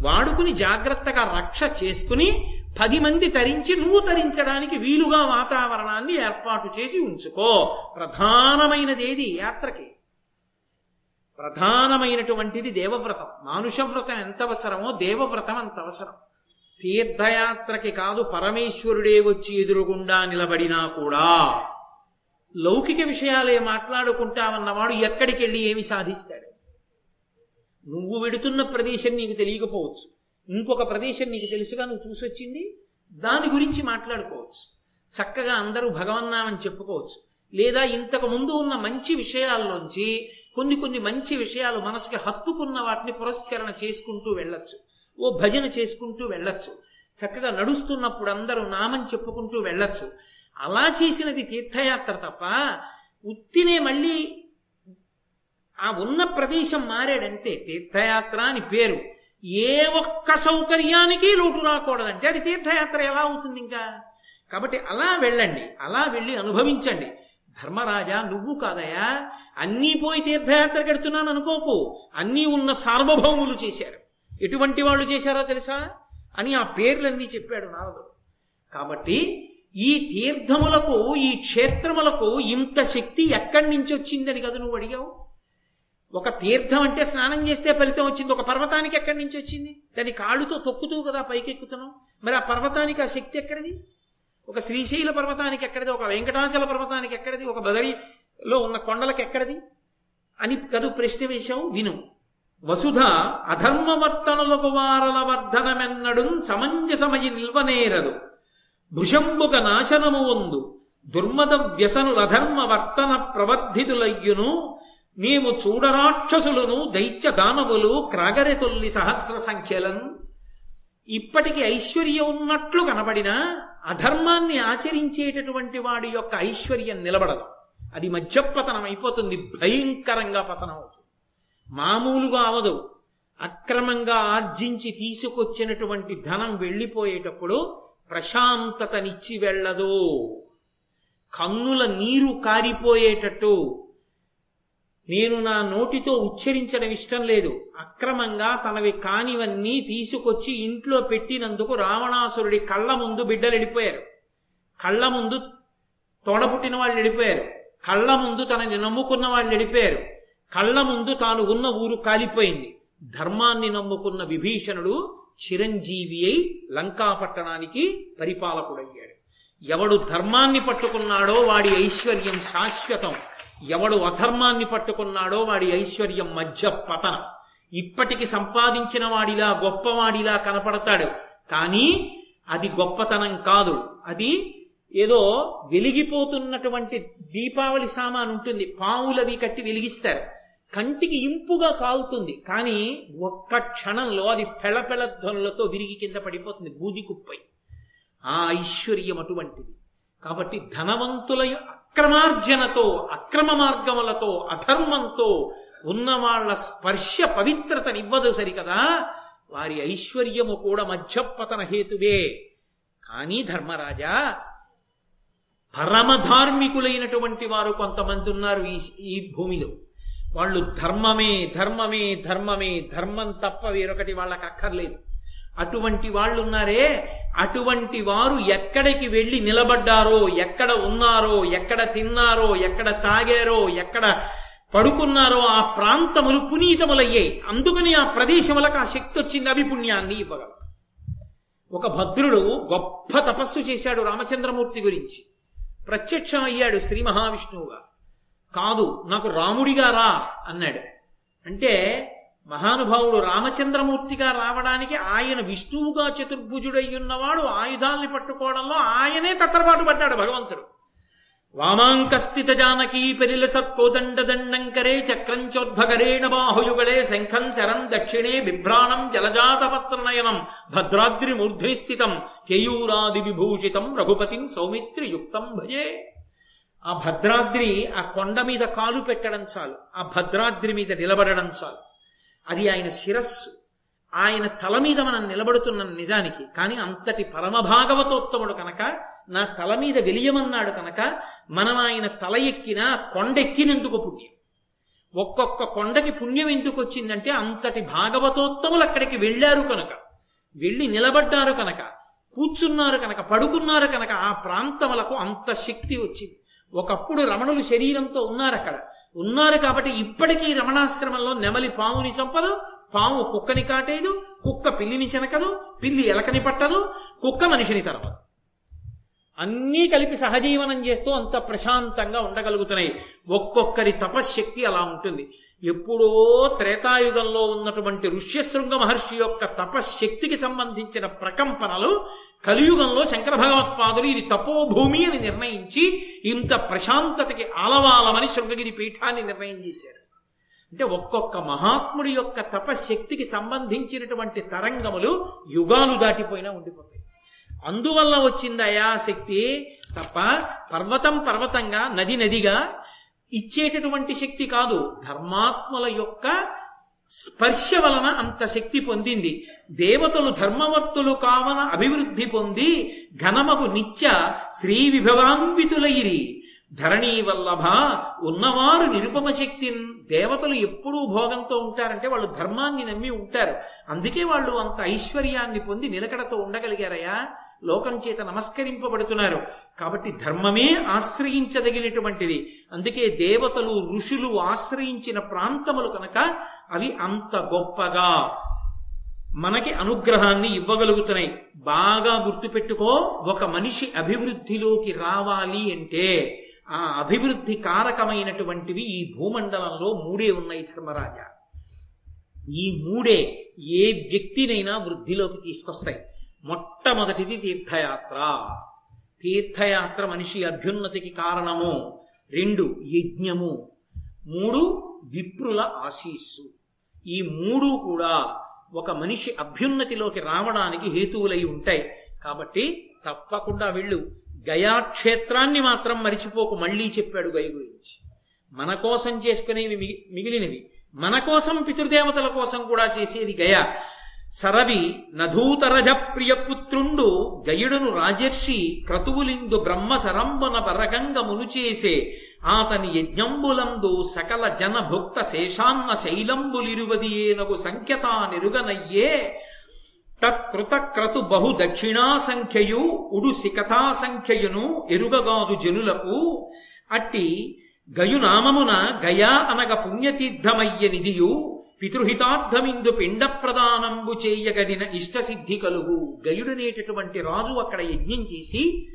వాడుకుని జాగ్రత్తగా రక్ష చేసుకుని పది మంది తరించి నువ్వు తరించడానికి వీలుగా వాతావరణాన్ని ఏర్పాటు చేసి ఉంచుకో. ప్రధానమైనది ఏది యాత్రకి. ప్రధానమైనటువంటిది దేవవ్రతం. మానుషవ్రతం ఎంత అవసరమో దేవవ్రతం అంత అవసరం. తీర్థయాత్రకి కాదు పరమేశ్వరుడే వచ్చి ఎదురుగుండా నిలబడినా కూడా. లౌకిక విషయాలే మాట్లాడుకుంటామన్నవాడు ఎక్కడికి వెళ్ళి ఏమి సాధిస్తాడు? నువ్వు వెడుతున్న ప్రదేశం నీకు తెలియకపోవచ్చు. ఇంకొక ప్రదేశం నీకు తెలుసుగా నువ్వు చూసొచ్చింది? దాని గురించి మాట్లాడుకోవచ్చు. చక్కగా అందరూ భగవన్నామని చెప్పుకోవచ్చు. లేదా ఇంతకు ముందు ఉన్న మంచి విషయాల్లోంచి కొన్ని కొన్ని మంచి విషయాలు మనసుకి హత్తుకున్న వాటిని పురస్చరణ చేసుకుంటూ వెళ్ళొచ్చు. ఓ భజన చేసుకుంటూ వెళ్ళొచ్చు. చక్కగా నడుస్తున్నప్పుడు అందరూ నామం చెప్పుకుంటూ వెళ్ళొచ్చు. అలా చేసినది తీర్థయాత్ర తప్ప ఉత్తినే మళ్ళీ ఆ ఉన్న ప్రదేశం మారాడంతే తీర్థయాత్ర అని పేరు. ఏ ఒక్క సౌకర్యానికి లోటు రాకూడదంటే అది తీర్థయాత్ర ఎలా అవుతుంది ఇంకా? కాబట్టి అలా వెళ్ళండి అలా వెళ్ళి అనుభవించండి. ధర్మరాజా నువ్వు కాదయా అన్నీ పోయి తీర్థయాత్ర కడుతున్నాను అనుకోకు. అన్నీ ఉన్న సార్వభౌములు చేశారు. ఎటువంటి వాళ్ళు చేశారో తెలుసా? అని ఆ పేర్లన్నీ చెప్పాడు నారదుడు. కాబట్టి ఈ తీర్థములకు ఈ క్షేత్రములకు ఇంత శక్తి ఎక్కడి నుంచి వచ్చిందని కదా నువ్వు అడిగావు? ఒక తీర్థం అంటే స్నానం చేస్తే ఫలితం వచ్చింది. ఒక పర్వతానికి ఎక్కడి నుంచి వచ్చింది? దాని కాళ్ళుతో తొక్కుతూ కదా పైకెక్కుతున్నాం మరి ఆ పర్వతానికి ఆ శక్తి ఎక్కడిది? ఒక శ్రీశైల పర్వతానికి ఎక్కడిది? ఒక వెంకటాచల పర్వతానికి ఎక్కడిది? ఒక బదరిలో ఉన్న కొండలకు ఎక్కడిది? అని కదు ప్రశ్న వేశావు విను. వసుధ అధర్మవర్తనులకు వారల వర్ధనమెన్నడు సమంజసమయ నిల్వనేరదు. భుషంబుక నాశనము వందు దుర్మద వ్యసనులధర్మ వర్తన ప్రవర్ధితులయ్యును. మేము చూడరాక్షసులను దైత్య దానవులు క్రాగరెతొల్లి సహస్ర సంఖ్యలను. ఇప్పటికి ఐశ్వర్యం ఉన్నట్లు కనబడినా అధర్మాన్ని ఆచరించేటటువంటి వాడి యొక్క ఐశ్వర్యం నిలబడదు. అది మధ్యపతనం అయిపోతుంది భయంకరంగా పతనం అవుతుంది. మామూలుగా అవదు. అక్రమంగా ఆర్జించి తీసుకొచ్చినటువంటి ధనం వెళ్ళిపోయేటప్పుడు ప్రశాంతతనిచ్చి వెళ్ళదు. కన్నుల నీరు కారిపోయేటట్టు నేను నా నోటితో ఉచ్చరించడం ఇష్టం లేదు. అక్రమంగా తనవి కానివన్నీ తీసుకొచ్చి ఇంట్లో పెట్టినందుకు రావణాసురుడి కళ్ళ ముందు బిడ్డలు వెళ్ళిపోయారు కళ్ళ ముందు తోడపుట్టిన వాళ్ళు వెళ్ళిపోయారు కళ్ళ ముందు తనని నమ్ముకున్న వాళ్ళు వెళ్ళిపోయారు కళ్ళ ముందు తాను ఉన్న ఊరు కాలిపోయింది. ధర్మాన్ని నమ్ముకున్న విభీషణుడు చిరంజీవి అయి లంకాపట్టణానికి పరిపాలకుడయ్యాడు. ఎవడు ధర్మాన్ని పట్టుకున్నాడో వాడి ఐశ్వర్యం శాశ్వతం. ఎవడు అధర్మాన్ని పట్టుకున్నాడో వాడి ఐశ్వర్యం మధ్య పతనం. ఇప్పటికి సంపాదించిన వాడిలా గొప్పవాడిలా కనపడతాడు. కానీ అది గొప్పతనం కాదు. అది ఏదో వెలిగిపోతున్నటువంటి దీపావళి సామాన్ ఉంటుంది. పావులవి కట్టి వెలిగిస్తారు. కంటికి ఇంపుగా కాలుతుంది. కానీ ఒక్క క్షణంలో అది పెళపెళ ధ్వనులతో విరిగి కింద పడిపోతుంది. బూది కుప్పై. ఆ ఐశ్వర్యం అటువంటిది. కాబట్టి ధనవంతుల అక్రమార్జనతో అక్రమ మార్గములతో అధర్మంతో ఉన్న వాళ్ళ స్పర్శ పవిత్రతనివ్వదు సరికదా? వారి ఐశ్వర్యము కూడా హేతువే. కానీ ధర్మరాజా పరమధార్మికులైనటువంటి వారు కొంతమంది ఉన్నారు ఈ ఈ భూమిలో. వాళ్ళు ధర్మమే ధర్మమే ధర్మమే ధర్మం తప్ప వేరొకటి వాళ్ళకి అక్కర్లేదు అటువంటి వాళ్ళు ఉన్నారే అటువంటి వారు ఎక్కడికి వెళ్ళి నిలబడ్డారో ఎక్కడ ఉన్నారో ఎక్కడ తిన్నారో ఎక్కడ తాగారో ఎక్కడ పడుకున్నారో ఆ ప్రాంతములు పునీతములయ్యాయి. అందుకని ఆ ప్రదేశములకు ఆ శక్తి వచ్చింది అవి పుణ్యాన్ని ఇవ్వగలరు ఒక భద్రుడు గొప్ప తపస్సు చేశాడు రామచంద్రమూర్తి గురించి. ప్రత్యక్షం అయ్యాడు శ్రీ మహావిష్ణువుగా. కాదు నాకు రాముడిగా రా అన్నాడు. అంటే మహానుభావుడు రామచంద్రమూర్తిగా రావడానికి ఆయన విష్ణువుగా చతుర్భుజుడై ఉన్నవాడు ఆయుధాల్ని పట్టుకోవడంలో ఆయనే తత్రపాటు పడ్డాడు భగవంతుడు. వామాంకస్థిత జానకీ పెరిల సత్కోదండ చక్రంచోద్భకరేణ బాహుయుగళే శంఖం శరం దక్షిణే బిభ్రాణం జలజాతపత్రనయనం భద్రాద్రి మూర్ధ్నిస్థితం కేయూరాది విభూషితం రఘుపతిం సౌమిత్రియుక్తం భయే ఆ భద్రాద్రి ఆ కొండ మీద కాలు పెట్టడం చాలు. ఆ భద్రాద్రి మీద నిలబడడం చాలు. అది ఆయన శిరస్సు. ఆయన తల మీద మనం నిలబడుతున్న నిజానికి కానీ అంతటి పరమభాగవతోత్తముడు కనుక నా తల మీద వెలియమన్నాడు కనుక మనం ఆయన తల ఎక్కిన కొండెక్కినందుకు పుణ్యం. ఒక్కొక్క కొండకి పుణ్యం ఎందుకు వచ్చిందంటే అంతటి భాగవతోత్తములు అక్కడికి వెళ్ళారు కనుక. వెళ్ళి నిలబడ్డారు కనుక కూర్చున్నారు కనుక పడుకున్నారు కనుక ఆ ప్రాంతములకు అంత శక్తి వచ్చింది. ఒకప్పుడు రమణులు శరీరంతో ఉన్నారు అక్కడ. ఉన్నారు కాబట్టి ఇప్పటికీ రమణాశ్రమంలో నెమలి పాముని చంపదు పాము కుక్కని కాటేదు కుక్క పిల్లిని చెనకదు పిల్లి ఎలకని పట్టదు కుక్క మనిషిని తరపదు అన్నీ కలిపి సహజీవనం చేస్తూ అంత ప్రశాంతంగా ఉండగలుగుతున్నాయి. ఒక్కొక్కరి తపశ్శక్తి అలా ఉంటుంది. ఎప్పుడో త్రేతాయుగంలో ఉన్నటువంటి ఋష్యశృంగ మహర్షి యొక్క తపశ్శక్తికి సంబంధించిన ప్రకంపనలు కలియుగంలో శంకర భగవత్పాదులు ఇది తపోభూమి అని నిర్ణయించి ఇంత ప్రశాంతతకి ఆలవాలమని శృంగగిరి పీఠాన్ని నిర్ణయం చేశారు. అంటే ఒక్కొక్క మహాత్ముడి యొక్క తపశ్శక్తికి సంబంధించినటువంటి తరంగములు యుగాలు దాటిపోయినా ఉండిపోతాయి. అందువల్ల వచ్చిందయా శక్తి తప్ప పర్వతం పర్వతంగా నది నదిగా ఇచ్చేటటువంటి శక్తి కాదు. ధర్మాత్మల యొక్క స్పర్శ వలన అంత శక్తి పొందింది. దేవతలు ధర్మవర్తులు కావన అభివృద్ధి పొంది ఘనమగు నిత్య శ్రీ విభవాన్వితులైరి. ధరణీ వల్లభ ఉన్నవారు నిరుపమ శక్తి దేవతలు ఎప్పుడూ భోగంతో ఉంటారంటే వాళ్ళు ధర్మాన్ని నమ్మి ఉంటారు. అందుకే వాళ్ళు అంత ఐశ్వర్యాన్ని పొంది నిలకడతో ఉండగలిగారయా లోకం చేత నమస్కరింపబడుతున్నారు. కాబట్టి ధర్మమే ఆశ్రయించదగినటువంటిది. అందుకే దేవతలు ఋషులు ఆశ్రయించిన ప్రాంతములు కనుక అవి అంత గొప్పగా మనకి అనుగ్రహాన్ని ఇవ్వగలుగుతున్నాయి. బాగా గుర్తుపెట్టుకో ఒక మనిషి అభివృద్ధిలోకి రావాలి అంటే ఆ అభివృద్ధి కారకమైనటువంటివి ఈ భూమండలంలో మూడే ఉన్నాయి ధర్మరాజా. ఈ మూడే ఏ వ్యక్తినైనా వృద్ధిలోకి తీసుకొస్తాయి. మొట్టమొదటిది తీర్థయాత్ర. తీర్థయాత్ర మనిషి అభ్యున్నతికి కారణము. రెండు యజ్ఞము. మూడు విప్రుల ఆశీస్సు. ఈ మూడు కూడా ఒక మనిషి అభ్యున్నతిలోకి రావడానికి హేతువులై ఉంటాయి. కాబట్టి తప్పకుండా వెళ్ళు. గయాక్షేత్రాన్ని మాత్రం మరిచిపోకు. మళ్ళీ చెప్పాడు గయ గురించి. మన కోసం చేసుకునేవి మిగిలినవి. మన కోసం పితృదేవతల కోసం కూడా చేసేది గయ. సరవి నధూతరజ ప్రియపుత్రుండు గయుడును రాజర్షి క్రతువులిందు బ్రహ్మ సరంబన బరగంగ చేసే ఆతని యజ్ఞంబులందు సకల జన భుక్త శేషాన్న శైలంబులిరువది ఏనగు సంఖ్యతా నిరుగనయ్యే. తత్కృత క్రతు బహు దక్షిణా సంఖ్యయు ఉడు సికథా సంఖ్యయును ఎరుగగాదు జనులకు. అట్టి గయునామమున గయా అనగ పుణ్యతీర్థమయ్య నిధియు పితృహితార్థమిందు పిండ ప్రదానంబు చేయగలిగిన ఇష్టసిద్ధి కలుగు. గయుడనేటటువంటి రాజు అక్కడ యజ్ఞం చేసి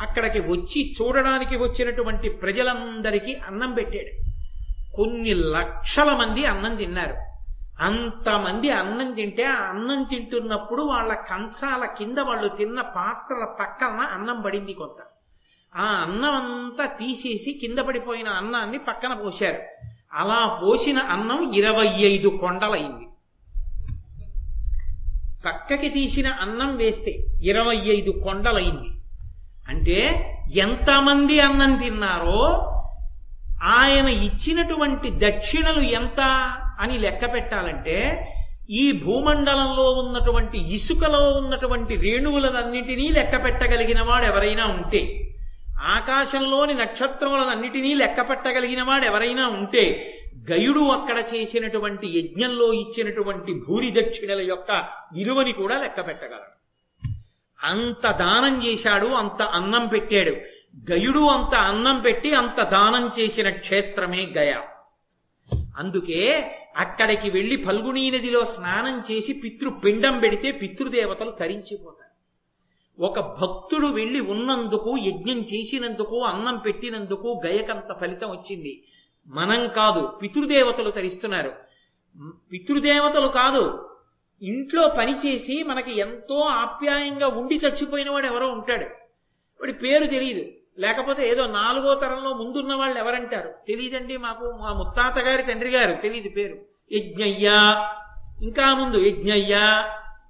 అక్కడికి వచ్చి చూడడానికి వచ్చినటువంటి ప్రజలందరికీ అన్నం పెట్టాడు. కొన్ని లక్షల మంది అన్నం తిన్నారు. అంతమంది అన్నం తింటే ఆ అన్నం తింటున్నప్పుడు వాళ్ళ కంచాల కింద వాళ్ళు తిన్న పాత్రల పక్కన అన్నం పడింది కొంత. ఆ అన్నం అంతా తీసేసి కింద పడిపోయిన అన్నాన్ని పక్కన పోశారు. అలా పోసిన అన్నం ఇరవై ఐదు కొండలైంది. పక్కకి తీసిన అన్నం వేస్తే ఇరవై ఐదు కొండలైంది. అంటే ఎంతమంది అన్నం తిన్నారో ఆయన ఇచ్చినటువంటి దక్షిణలు ఎంత అని లెక్క పెట్టాలంటే ఈ భూమండలంలో ఉన్నటువంటి ఇసుకలో ఉన్నటువంటి రేణువులన్నింటినీ లెక్క పెట్టగలిగిన వాడు ఎవరైనా ఉంటే ఆకాశంలోని నక్షత్రములనన్నిటినీ లెక్క పెట్టగలిగిన వాడు ఎవరైనా ఉంటే గయుడు అక్కడ చేసినటువంటి యజ్ఞంలో ఇచ్చినటువంటి భూరి దక్షిణల యొక్క విలువని కూడా లెక్క పెట్టగలడు అంత దానం చేశాడు అంత అన్నం పెట్టాడు. గయుడు అంత అన్నం పెట్టి అంత దానం చేసిన క్షేత్రమే గయ. అందుకే అక్కడికి వెళ్ళి ఫల్గుణీ నదిలో స్నానం చేసి పితృపిండం పెడితే పితృదేవతలు తరించిపోతారు. ఒక భక్తుడు వెళ్ళి ఉన్నందుకు యజ్ఞం చేసినందుకు అన్నం పెట్టినందుకు గయకంత ఫలితం వచ్చింది. మనం కాదు పితృదేవతలు తరిస్తున్నారు. పితృదేవతలు కాదు ఇంట్లో పని చేసి మనకి ఎంతో ఆప్యాయంగా ఉండి చచ్చిపోయిన వాడు ఎవరో ఉంటాడు. వాడి పేరు తెలియదు. లేకపోతే ఏదో నాలుగో తరంలో ముందున్న వాళ్ళు ఎవరంటారు? తెలియదండి మాకు. మా ముత్తాత గారి తండ్రి గారు తెలియదు పేరు. యజ్ఞయ్య. ఇంకా ముందు యజ్ఞయ్య.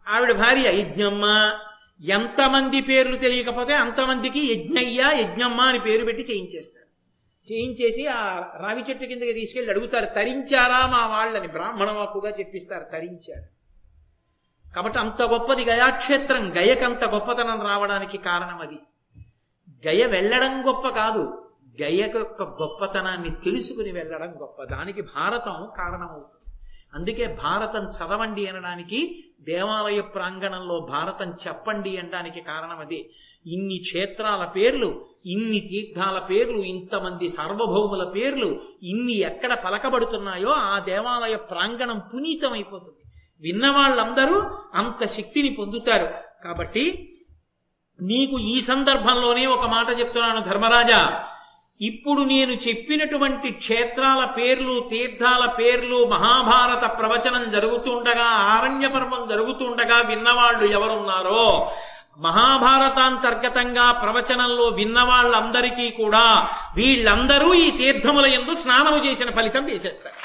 ఆవిడ భార్య యజ్ఞమ్మ. ఎంతమంది పేర్లు తెలియకపోతే అంతమందికి యజ్ఞయ్య యజ్ఞమ్మ అని పేరు పెట్టి చేయించేస్తారు. చేయించేసి ఆ రావి చెట్టు కిందకి తీసుకెళ్ళి అడుగుతారు తరించారా మా వాళ్ళని? బ్రాహ్మణ వాక్కుగా చెప్పిస్తారు తరించారు. కాబట్టి అంత గొప్పది గయాక్షేత్రం గయకంత గొప్పతనం రావడానికి కారణం అది. గయ వెళ్ళడం గొప్ప కాదు గయ యొక్క గొప్పతనాన్ని తెలుసుకుని వెళ్ళడం గొప్ప. దానికి భారతం కారణమవుతుంది. అందుకే భారతం చదవండి అనడానికి దేవాలయ ప్రాంగణంలో భారతం చెప్పండి అనడానికి కారణం అది. ఇన్ని క్షేత్రాల పేర్లు ఇన్ని తీర్థాల పేర్లు ఇంతమంది సార్వభౌముల పేర్లు ఇన్ని ఎక్కడ పలకబడుతున్నాయో ఆ దేవాలయ ప్రాంగణం పునీతమైపోతుంది. విన్న వాళ్ళందరూ అంత శక్తిని పొందుతారు. కాబట్టి నీకు ఈ సందర్భంలోనే ఒక మాట చెప్తున్నాను ధర్మరాజా. ఇప్పుడు నేను చెప్పినటువంటి క్షేత్రాల పేర్లు తీర్థాల పేర్లు మహాభారత ప్రవచనం జరుగుతుండగా ఆరణ్య పర్వం జరుగుతుండగా విన్నవాళ్ళు ఎవరున్నారో మహాభారతాంతర్గతంగా ప్రవచనంలో విన్నవాళ్ళందరికీ కూడా వీళ్ళందరూ ఈ తీర్థముల ఎందు స్నానము చేసిన ఫలితం వేసేస్తారు.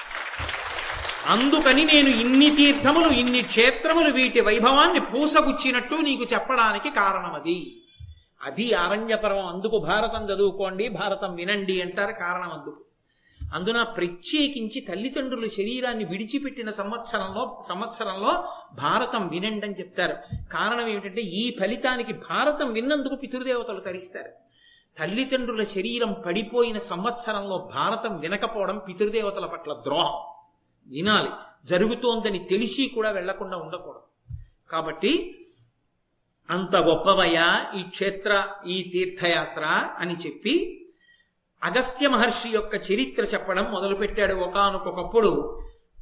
అందుకని నేను ఇన్ని తీర్థములు ఇన్ని క్షేత్రములు వీటి వైభవాన్ని పూసగుచ్చినట్టు నీకు చెప్పడానికి కారణమది. అది అది ఆరణ్యపర్వం. అందుకు భారతం చదువుకోండి భారతం వినండి అంటారు కారణం అందుకు. అందున ప్రత్యేకించి తల్లిదండ్రుల శరీరాన్ని విడిచిపెట్టిన సంవత్సరంలో సంవత్సరంలో భారతం వినండి అని చెప్తారు. కారణం ఏమిటంటే ఈ ఫలితానికి భారతం విన్నందుకు పితృదేవతలు తరిస్తారు. తల్లిదండ్రుల శరీరం పడిపోయిన సంవత్సరంలో భారతం వినకపోవడం పితృదేవతల పట్ల ద్రోహం. వినాలి. జరుగుతోందని తెలిసి కూడా వెళ్ళకుండా ఉండకూడదు. కాబట్టి అంత గొప్పవయ్యా ఈ క్షేత్ర ఈ తీర్థయాత్ర అని చెప్పి అగస్త్య మహర్షి యొక్క చరిత్ర చెప్పడం మొదలుపెట్టాడు ఒకనకొకప్పుడు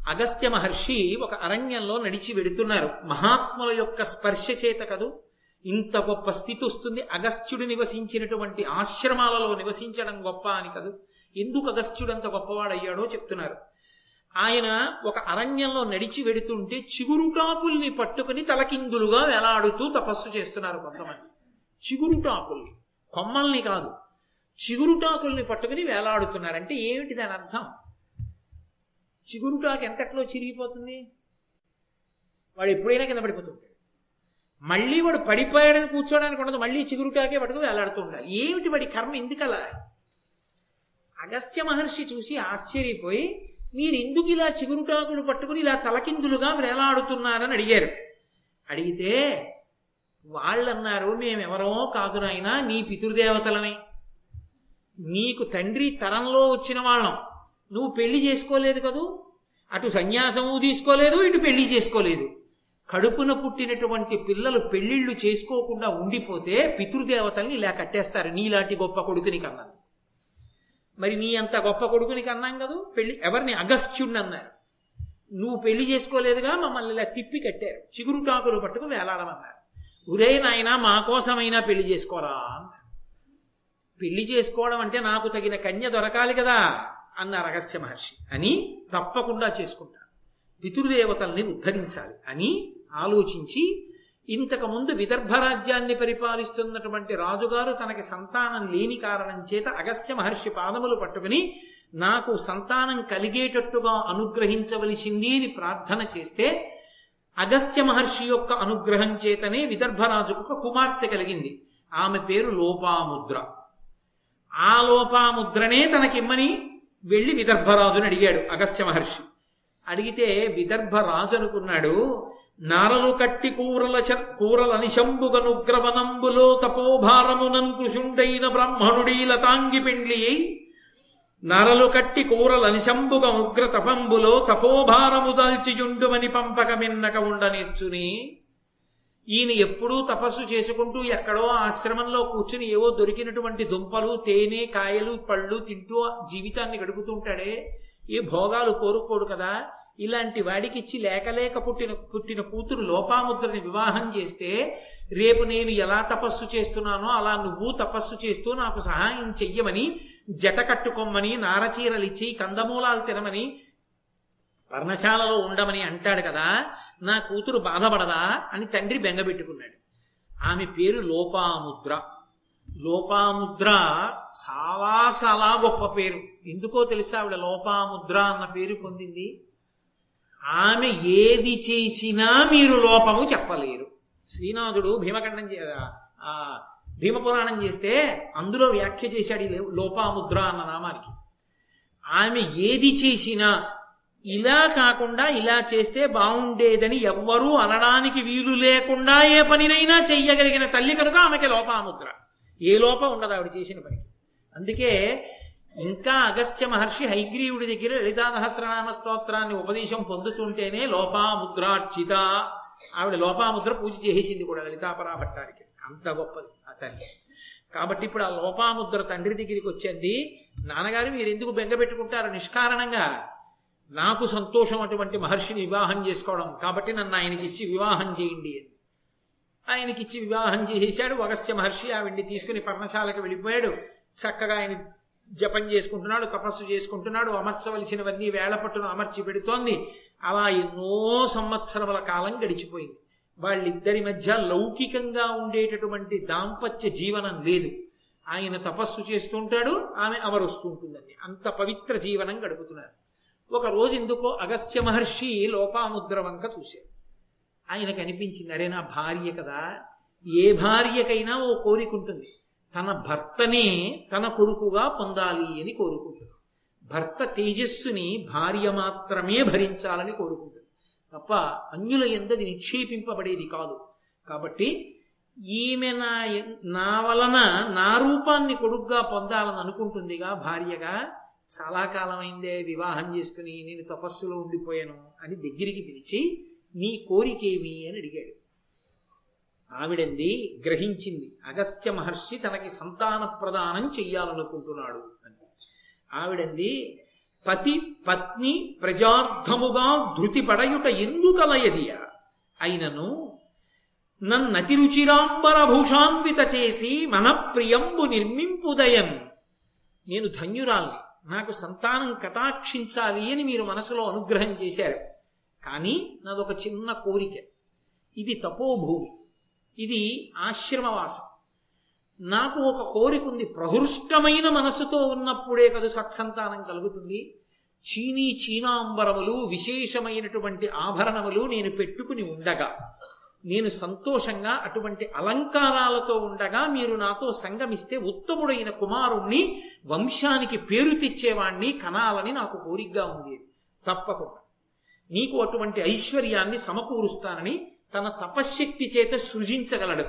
అగస్త్య మహర్షి ఒక అరణ్యంలో నడిచి వెడుతున్నారు. మహాత్ముల యొక్క స్పర్శ చేత కదూ ఇంత గొప్ప స్థితి వస్తుంది. అగస్త్యుడు నివసించినటువంటి ఆశ్రమాలలో నివసించడం గొప్ప అని కదూ. ఎందుకు అగస్త్యుడు అంత గొప్పవాడయ్యాడో చెప్తున్నారు. ఆయన ఒక అరణ్యంలో నడిచి వెడుతుంటే చిగురుటాకుల్ని పట్టుకుని తలకిందులుగా వేలాడుతూ తపస్సు చేస్తున్నారు కొంతమంది. చిగురుటాకుల్ని కొమ్మల్ని కాదు. చిగురుటాకుల్ని పట్టుకుని వేలాడుతున్నారంటే ఏమిటి దాని అర్థం? చిగురుటాకు ఎంతట్లో చిరిగిపోతుంది? వాడు ఎప్పుడైనా కింద పడిపోతుంటాడు. మళ్ళీ వాడు పడిపోయాడని కూర్చోడానికి ఉండదు. మళ్ళీ చిగురుటాకే పట్టుకుని వేలాడుతూ ఉండాలి ఏమిటి వాడి కర్మ? ఎందుకలా? అగస్త్య మహర్షి చూసి ఆశ్చర్యపోయి మీరెందుకు ఇలా చిగురుటాకులు పట్టుకుని ఇలా తలకిందులుగా వేలాడుతున్నారని అడిగారు. అడిగితే వాళ్ళన్నారు మేమెవరో కాదు నాయనా నీ పితృదేవతలమే. నీకు తండ్రి తరంలో వచ్చిన వాళ్ళం. నువ్వు పెళ్ళి చేసుకోలేదు కదూ? అటు సన్యాసము తీసుకోలేదు ఇటు పెళ్ళి చేసుకోలేదు. కడుపున పుట్టినటువంటి పిల్లలు పెళ్ళిళ్ళు చేసుకోకుండా ఉండిపోతే పితృదేవతల్ని ఇలా కట్టేస్తారు నీలాంటి గొప్ప కొడుకుని కన్నా. మరి నీ అంత గొప్ప కొడుకు నీకు అన్నాం కదూ? పెళ్ళి ఎవరిని? అగస్త్యుణ్ణి అన్నారు. నువ్వు పెళ్ళి చేసుకోలేదుగా మమ్మల్ని ఇలా తిప్పి కట్టారు. చిగురుటాకులు పట్టుకు వేలాడమన్నారు. ఉరే నాయనా మా కోసమైనా పెళ్ళి చేసుకోరా? పెళ్ళి చేసుకోవడం అంటే నాకు తగిన కన్య దొరకాలి కదా అన్నారు అగస్త్య మహర్షి. అని తప్పకుండా చేసుకుంటాను. పితృదేవతల్ని ఉద్ధరించాలి అని ఆలోచించి ఇంతకుముందు విదర్భ రాజ్యాన్ని పరిపాలిస్తున్నటువంటి రాజుగారు తనకి సంతానం లేని కారణం చేత అగస్త్య మహర్షి పాదములు పట్టుకుని నాకు సంతానం కలిగేటట్టుగా అనుగ్రహించవలసింది అని ప్రార్థన చేస్తే అగస్త్య మహర్షి యొక్క అనుగ్రహం చేతనే విదర్భరాజుకు ఒక కుమార్తె కలిగింది. ఆమె పేరు లోపాముద్ర. ఆ లోపాముద్రనే తనకిమ్మని వెళ్ళి విదర్భరాజుని అడిగాడు అగస్త్య మహర్షి. అడిగితే విదర్భరాజు అనుకున్నాడు నారలు కట్టి కూరల కూరల నిశంబుగనుగ్రవనంబులో తపోభారమునన్ కృషుండైన బ్రాహ్మణుడీ లతాంగి పిండ్లి. నరలు కట్టి కూరల నిశంబుగ ఉగ్ర తపంబులో తపోభారము దాల్చియుండుమని పంపకమిన్నక ఉండనిచ్చుని. ఈయన ఎప్పుడూ తపస్సు చేసుకుంటూ ఎక్కడో ఆశ్రమంలో కూర్చుని ఏవో దొరికినటువంటి దుంపలు తేనె కాయలు పళ్ళు తింటూ జీవితాన్ని గడుపుతుంటాడే ఏ భోగాలు కోరుకోడు కదా. ఇలాంటి వాడికిచ్చి లేకలేక పుట్టిన పుట్టిన కూతురు లోపాముద్రని వివాహం చేస్తే రేపు నేను ఎలా తపస్సు చేస్తున్నానో అలా నువ్వు తపస్సు చేస్తూ నాకు సహాయం చెయ్యమని జట కట్టుకోమని నారచీరలిచ్చి కందమూలాలు తినమని పర్ణశాలలో ఉండమని అంటాడు కదా నా కూతురు బాధపడదా అని తండ్రి బెంగబెట్టుకున్నాడు ఆమె పేరు లోపాముద్ర. లోపాముద్ర చాలా చాలా గొప్ప పేరు. ఎందుకో తెలుసా ఆవిడ లోపాముద్ర అన్న పేరు పొందింది? ఆమె ఏది చేసినా మీరు లోపము చెప్పలేరు. శ్రీనాథుడు భీమఖండం భీమపురాణం చేస్తే అందులో వ్యాఖ్య చేశాడు ఈ లోపాముద్ర అన్న నామానికి. ఆమె ఏది చేసినా ఇలా కాకుండా ఇలా చేస్తే బాగుండేదని ఎవ్వరూ అనడానికి వీలు లేకుండా ఏ పనినైనా చెయ్యగలిగిన తల్లి కనుక ఆమెకి లోపాముద్ర. ఏ లోపం ఉండదు ఆవిడ చేసిన పనికి. అందుకే ఇంకా అగస్త్య మహర్షి హైగ్రీవుడి దగ్గర లలితాదహస్రనామ స్తోత్రాన్ని ఉపదేశం పొందుతుంటేనే లోపాముద్రార్చిత. ఆవిడ లోపాముద్ర పూజ చేసేసింది కూడా లలితాపరాభట్టారికి అంత గొప్పది ఆ తల్లి. కాబట్టి ఇప్పుడు ఆ లోపాముద్ర తండ్రి దగ్గరికి వచ్చింది నాన్నగారు మీరు ఎందుకు బెంగ పెట్టుకుంటారు? నిష్కారణంగా నాకు సంతోషం అటువంటి మహర్షిని వివాహం చేసుకోవడం. కాబట్టి నన్ను ఆయనకి ఇచ్చి వివాహం చేయండి అని. ఆయనకిచ్చి వివాహం చేసేశాడు అగస్త్య మహర్షి. ఆవిడ్ని తీసుకుని పర్ణశాలకు వెళ్ళిపోయాడు. చక్కగా ఆయన జపం చేసుకుంటున్నాడు తపస్సు చేసుకుంటున్నాడు అమర్చవలసినవన్నీ వేళపట్టును అమర్చి పెడుతోంది. అలా ఎన్నో సంవత్సరముల కాలం గడిచిపోయింది. వాళ్ళిద్దరి మధ్య లౌకికంగా ఉండేటటువంటి దాంపత్య జీవనం లేదు. ఆయన తపస్సు చేస్తుంటాడు ఆమె అమరుస్తుంటుందండి. అంత పవిత్ర జీవనం గడుపుతున్నారు. ఒక రోజు ఎందుకో అగస్త్య మహర్షి లోపాముద్ర వంక చూశారు. ఆయనకు అనిపించింది అరే నా భార్య కదా ఏ భార్యకైనా ఓ కోరిక ఉంటుంది. తన భర్తనే తన కొడుకుగా పొందాలి అని కోరుకుంటుంది భర్త తేజస్సుని భార్య మాత్రమే భరించాలని కోరుకుంటుంది తప్ప అన్యుల ఎందది నిక్షేపింపబడేది కాదు. కాబట్టి ఈమె నా నా వలన నా రూపాన్ని కొడుగ్గా పొందాలని అనుకుంటుందిగా భార్యగా చాలా కాలమైందే వివాహం చేసుకుని నేను తపస్సులో ఉండిపోయాను అని దగ్గరికి పిలిచి నీ కోరికేమి అని అడిగాడు. ఆవిడంది? గ్రహించింది. అగస్త్య మహర్షి తనకి సంతాన ప్రదానం చెయ్యాలనుకుంటున్నాడు అని. ఆవిడంది? పతి పత్ని ప్రజార్థముగా ధృతి పడయుట ఎందుకలయదియ అయినను నన్నతి రుచిరాంబర భూషాన్విత చేసి మన ప్రియంబు నిర్మింపుదయం నేను ధన్యురాల్ని. నాకు సంతానం కటాక్షించాలి అని మీరు మనసులో అనుగ్రహం చేశారు. కానీ నాదొక చిన్న కోరిక. ఇది తపోభూమి. ఇది ఆశ్రమవాసం. నాకు ఒక కోరిక ఉంది. ప్రహృష్టమైన మనసుతో ఉన్నప్పుడే కదా సత్సంతానం కలుగుతుంది. చీనీ చీనాంబరములు విశేషమైనటువంటి ఆభరణములు నేను పెట్టుకుని ఉండగా నేను సంతోషంగా అటువంటి అలంకారాలతో ఉండగా మీరు నాతో సంగమిస్తే ఉత్తముడైన కుమారుణ్ణి వంశానికి పేరు తెచ్చేవాణ్ణి కనాలని నాకు కోరికగా ఉంది. తప్పకుండా. నీకు అటువంటి ఐశ్వర్యాన్ని సమకూరుస్తానని తన తపశ్శక్తి చేత సృజించగలడు.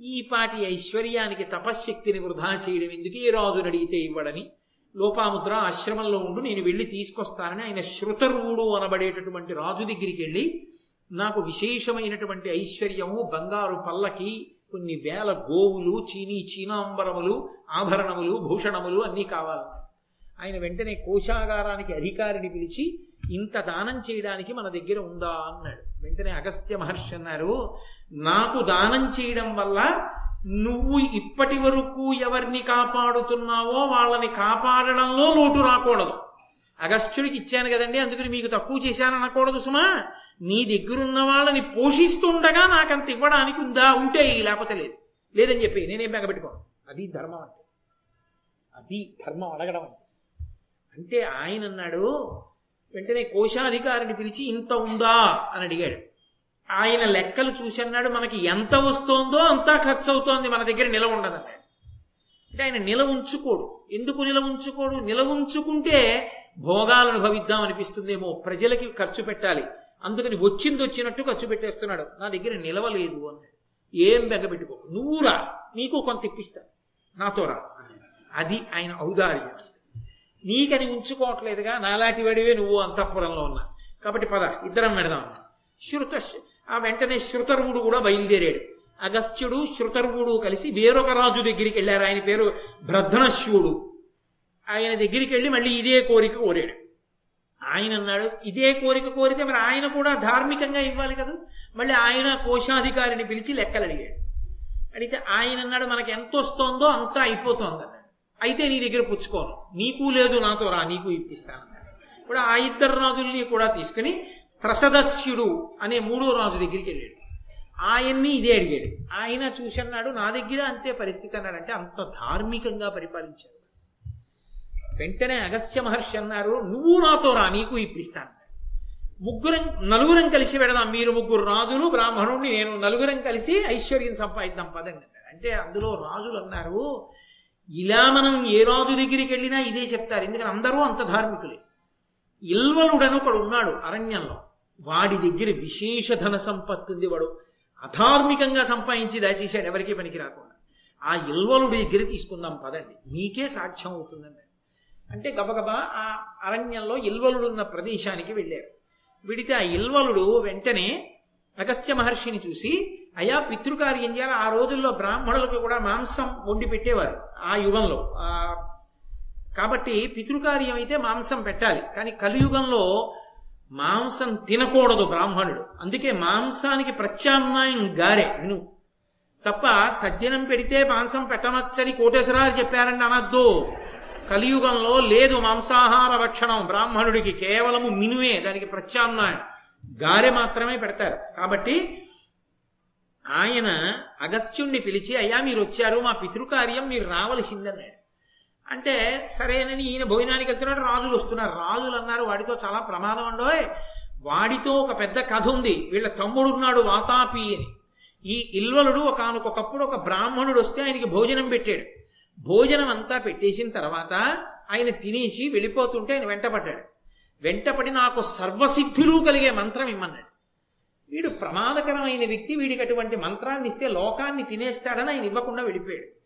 ఈ పాటి ఐశ్వర్యానికి తపశ్శక్తిని వృధా చేయడం ఎందుకు? ఏ రాజుని అడిగితే ఇవ్వడని. లోపాముద్ర ఆశ్రమంలో ఉండు నేను వెళ్ళి తీసుకొస్తానని ఆయన శృతరువుడు అనబడేటటువంటి రాజు దగ్గరికి వెళ్ళి నాకు విశేషమైనటువంటి ఐశ్వర్యము బంగారు పల్లకి కొన్ని వేల గోవులు చీనీ చీనాంబరములు ఆభరణములు భూషణములు అన్నీ కావాలి ఆయన వెంటనే కోశాగారానికి అధికారిని పిలిచి ఇంత దానం చేయడానికి మన దగ్గర ఉందా? అన్నాడు. వెంటనే అగస్త్య మహర్షి అన్నారు నాకు దానం చేయడం వల్ల నువ్వు ఇప్పటి వరకు ఎవరిని కాపాడుతున్నావో వాళ్ళని కాపాడడంలో లోటు రాకూడదు. అగస్త్యుడికి ఇచ్చాను కదండి అందుకని మీకు తక్కువ చేశాను అనకూడదు సుమా. నీ దగ్గరున్న వాళ్ళని పోషిస్తుండగా నాకంత ఇవ్వడానికి ఉందా ఉంటే లేకపోతే లేదు. లేదని చెప్పి నేనేం బెగబెట్టుకోను అది ధర్మం అంటే. అది ధర్మం అడగడం అంటే. అంటే ఆయన అన్నాడు వెంటనే కోశాధికారిని పిలిచి ఇంత ఉందా? అని అడిగాడు. ఆయన లెక్కలు చూసి అన్నాడు మనకి ఎంత వస్తోందో అంతా ఖర్చు అవుతోంది మన దగ్గర నిలవ ఉండదు అన్నాడు. అంటే ఆయన నిలవ ఉంచుకోడు. ఎందుకు నిలవ ఉంచుకోడు? నిలవ ఉంచుకుంటే భోగాలను అనుభవిద్దాం అనిపిస్తుందేమో. ప్రజలకి ఖర్చు పెట్టాలి. అందుకని వచ్చింది వచ్చినట్టు ఖర్చు పెట్టేస్తున్నాడు. నా దగ్గర నిలవలేదు అన్నాడు. ఏం బెగ్గబెట్టుకో నువ్వురా నీకు కొంత ఇప్పిస్తా. నాతో రా అది ఆయన ఔదార్యం. నీకని ఉంచుకోవట్లేదుగా నాలాంటి వాడివే నువ్వు అంతఃపురంలో ఉన్నా. కాబట్టి పద ఇద్దరం పెడదాం శృత ఆ వెంటనే శృతరువుడు కూడా బయలుదేరాడు. అగస్త్యుడు శృతరువుడు కలిసి వేరొక రాజు దగ్గరికి వెళ్ళారు. ఆయన పేరు భ్రధనశ్వుడు. ఆయన దగ్గరికి వెళ్ళి మళ్ళీ ఇదే కోరిక కోరాడు. ఆయన అన్నాడు ఇదే కోరిక కోరితే మరి ఆయన కూడా ధార్మికంగా ఇవ్వాలి కదా. మళ్ళీ ఆయన కోశాధికారిని పిలిచి లెక్కలు అడిగాడు అడిగితే ఆయన అన్నాడు మనకు ఎంత వస్తోందో అంతా అయిపోతోంది అన్నాడు అయితే నీ దగ్గర పుచ్చుకోను. నీకు లేదు నాతో రా నీకు ఇప్పిస్తాను. ఇప్పుడు ఆ ఇద్దరు రాజుల్ని కూడా తీసుకుని త్రసదస్యుడు అనే మూడో రాజు దగ్గరికి వెళ్ళాడు. ఆయన్ని ఇదే అడిగాడు. ఆయన చూసన్నాడు నా దగ్గర అంతే పరిస్థితి అన్నాడంటే అంత ధార్మికంగా పరిపాలించాడు వెంటనే అగస్త్య మహర్షి అన్నారు నువ్వు నాతో రా నీకు ఇప్పిస్తాను. ముగ్గురం నలుగురం కలిసి పెడదాం మీరు ముగ్గురు రాజులు బ్రాహ్మణుడిని నేను నలుగురం కలిసి ఐశ్వర్యం సంపాదిద్దాం పదండి అంటే అందులో రాజులు అన్నారు ఇలా మనం ఏ రాజు దగ్గరికి వెళ్ళినా ఇదే చెప్తారు. ఎందుకని అందరూ అంత ధార్మికులే. ఇల్వలుడను ఒకడు ఉన్నాడు అరణ్యంలో. వాడి దగ్గర విశేష ధన సంపత్తి ఉంది వాడు. అధార్మికంగా సంపాదించి దాచేశాడు. ఎవరికీ పనికి రాకుండా. ఆ ఇల్వలుడి దగ్గర తీసుకుందాం పదండి. మీకే సాధ్యం అవుతుందండి. అంటే గబగబా ఆ అరణ్యంలో ఇల్వలుడు ఉన్న ప్రదేశానికి వెళ్ళారు. విడితే ఆ ఇల్వలుడు వెంటనే అగస్త్య మహర్షిని చూసి అయా పితృకార్యం చేయాలి. ఆ రోజుల్లో బ్రాహ్మణులకు కూడా మాంసం వండి పెట్టేవారు. ఆ యుగంలో. కాబట్టి పితృకార్యం అయితే మాంసం పెట్టాలి. కానీ కలియుగంలో మాంసం తినకూడదు బ్రాహ్మణుడు. అందుకే మాంసానికి ప్రత్యామ్నాయం గారే విను. తప్ప తద్దినం పెడితే మాంసం పెట్టమచ్చని కోటేశ్వరాలు చెప్పారండి అనద్దు. కలియుగంలో లేదు మాంసాహార భక్షణం బ్రాహ్మణుడికి కేవలము మినువే దానికి ప్రత్యామ్నాయం. గారె మాత్రమే పెడతారు. కాబట్టి ఆయన అగస్త్యుణ్ణి పిలిచి అయ్యా మీరు వచ్చారు మా పితృకార్యం మీరు రావలసిందన్నాడు. అంటే సరేనని ఈయన భోజనానికి వెళ్తున్నాడు రాజులు వస్తున్నారు. రాజులు అన్నారు వాడితో చాలా ప్రమాదం ఉండోయ్ వాడితో ఒక పెద్ద కథ ఉంది వీళ్ళ తమ్ముడు ఉన్నాడు వాతాపి అని. ఈ ఇల్వలుడు ఒకనకొకప్పుడు ఒక బ్రాహ్మణుడు వస్తే ఆయనకి భోజనం పెట్టాడు. భోజనం అంతా పెట్టేసిన తర్వాత ఆయన తినేసి వెళ్ళిపోతుంటే ఆయన వెంటపడ్డాడు. వెంటపడి నాకు సర్వసిద్ధులు కలిగే మంత్రం ఇమ్మన్నాడు. వీడు ప్రమాదకరమైన వ్యక్తి వీడికి అటువంటి మంత్రాన్ని ఇస్తే లోకాన్ని తినేస్తాడని ఆయన ఇవ్వకుండా వెళ్ళిపోయాడు.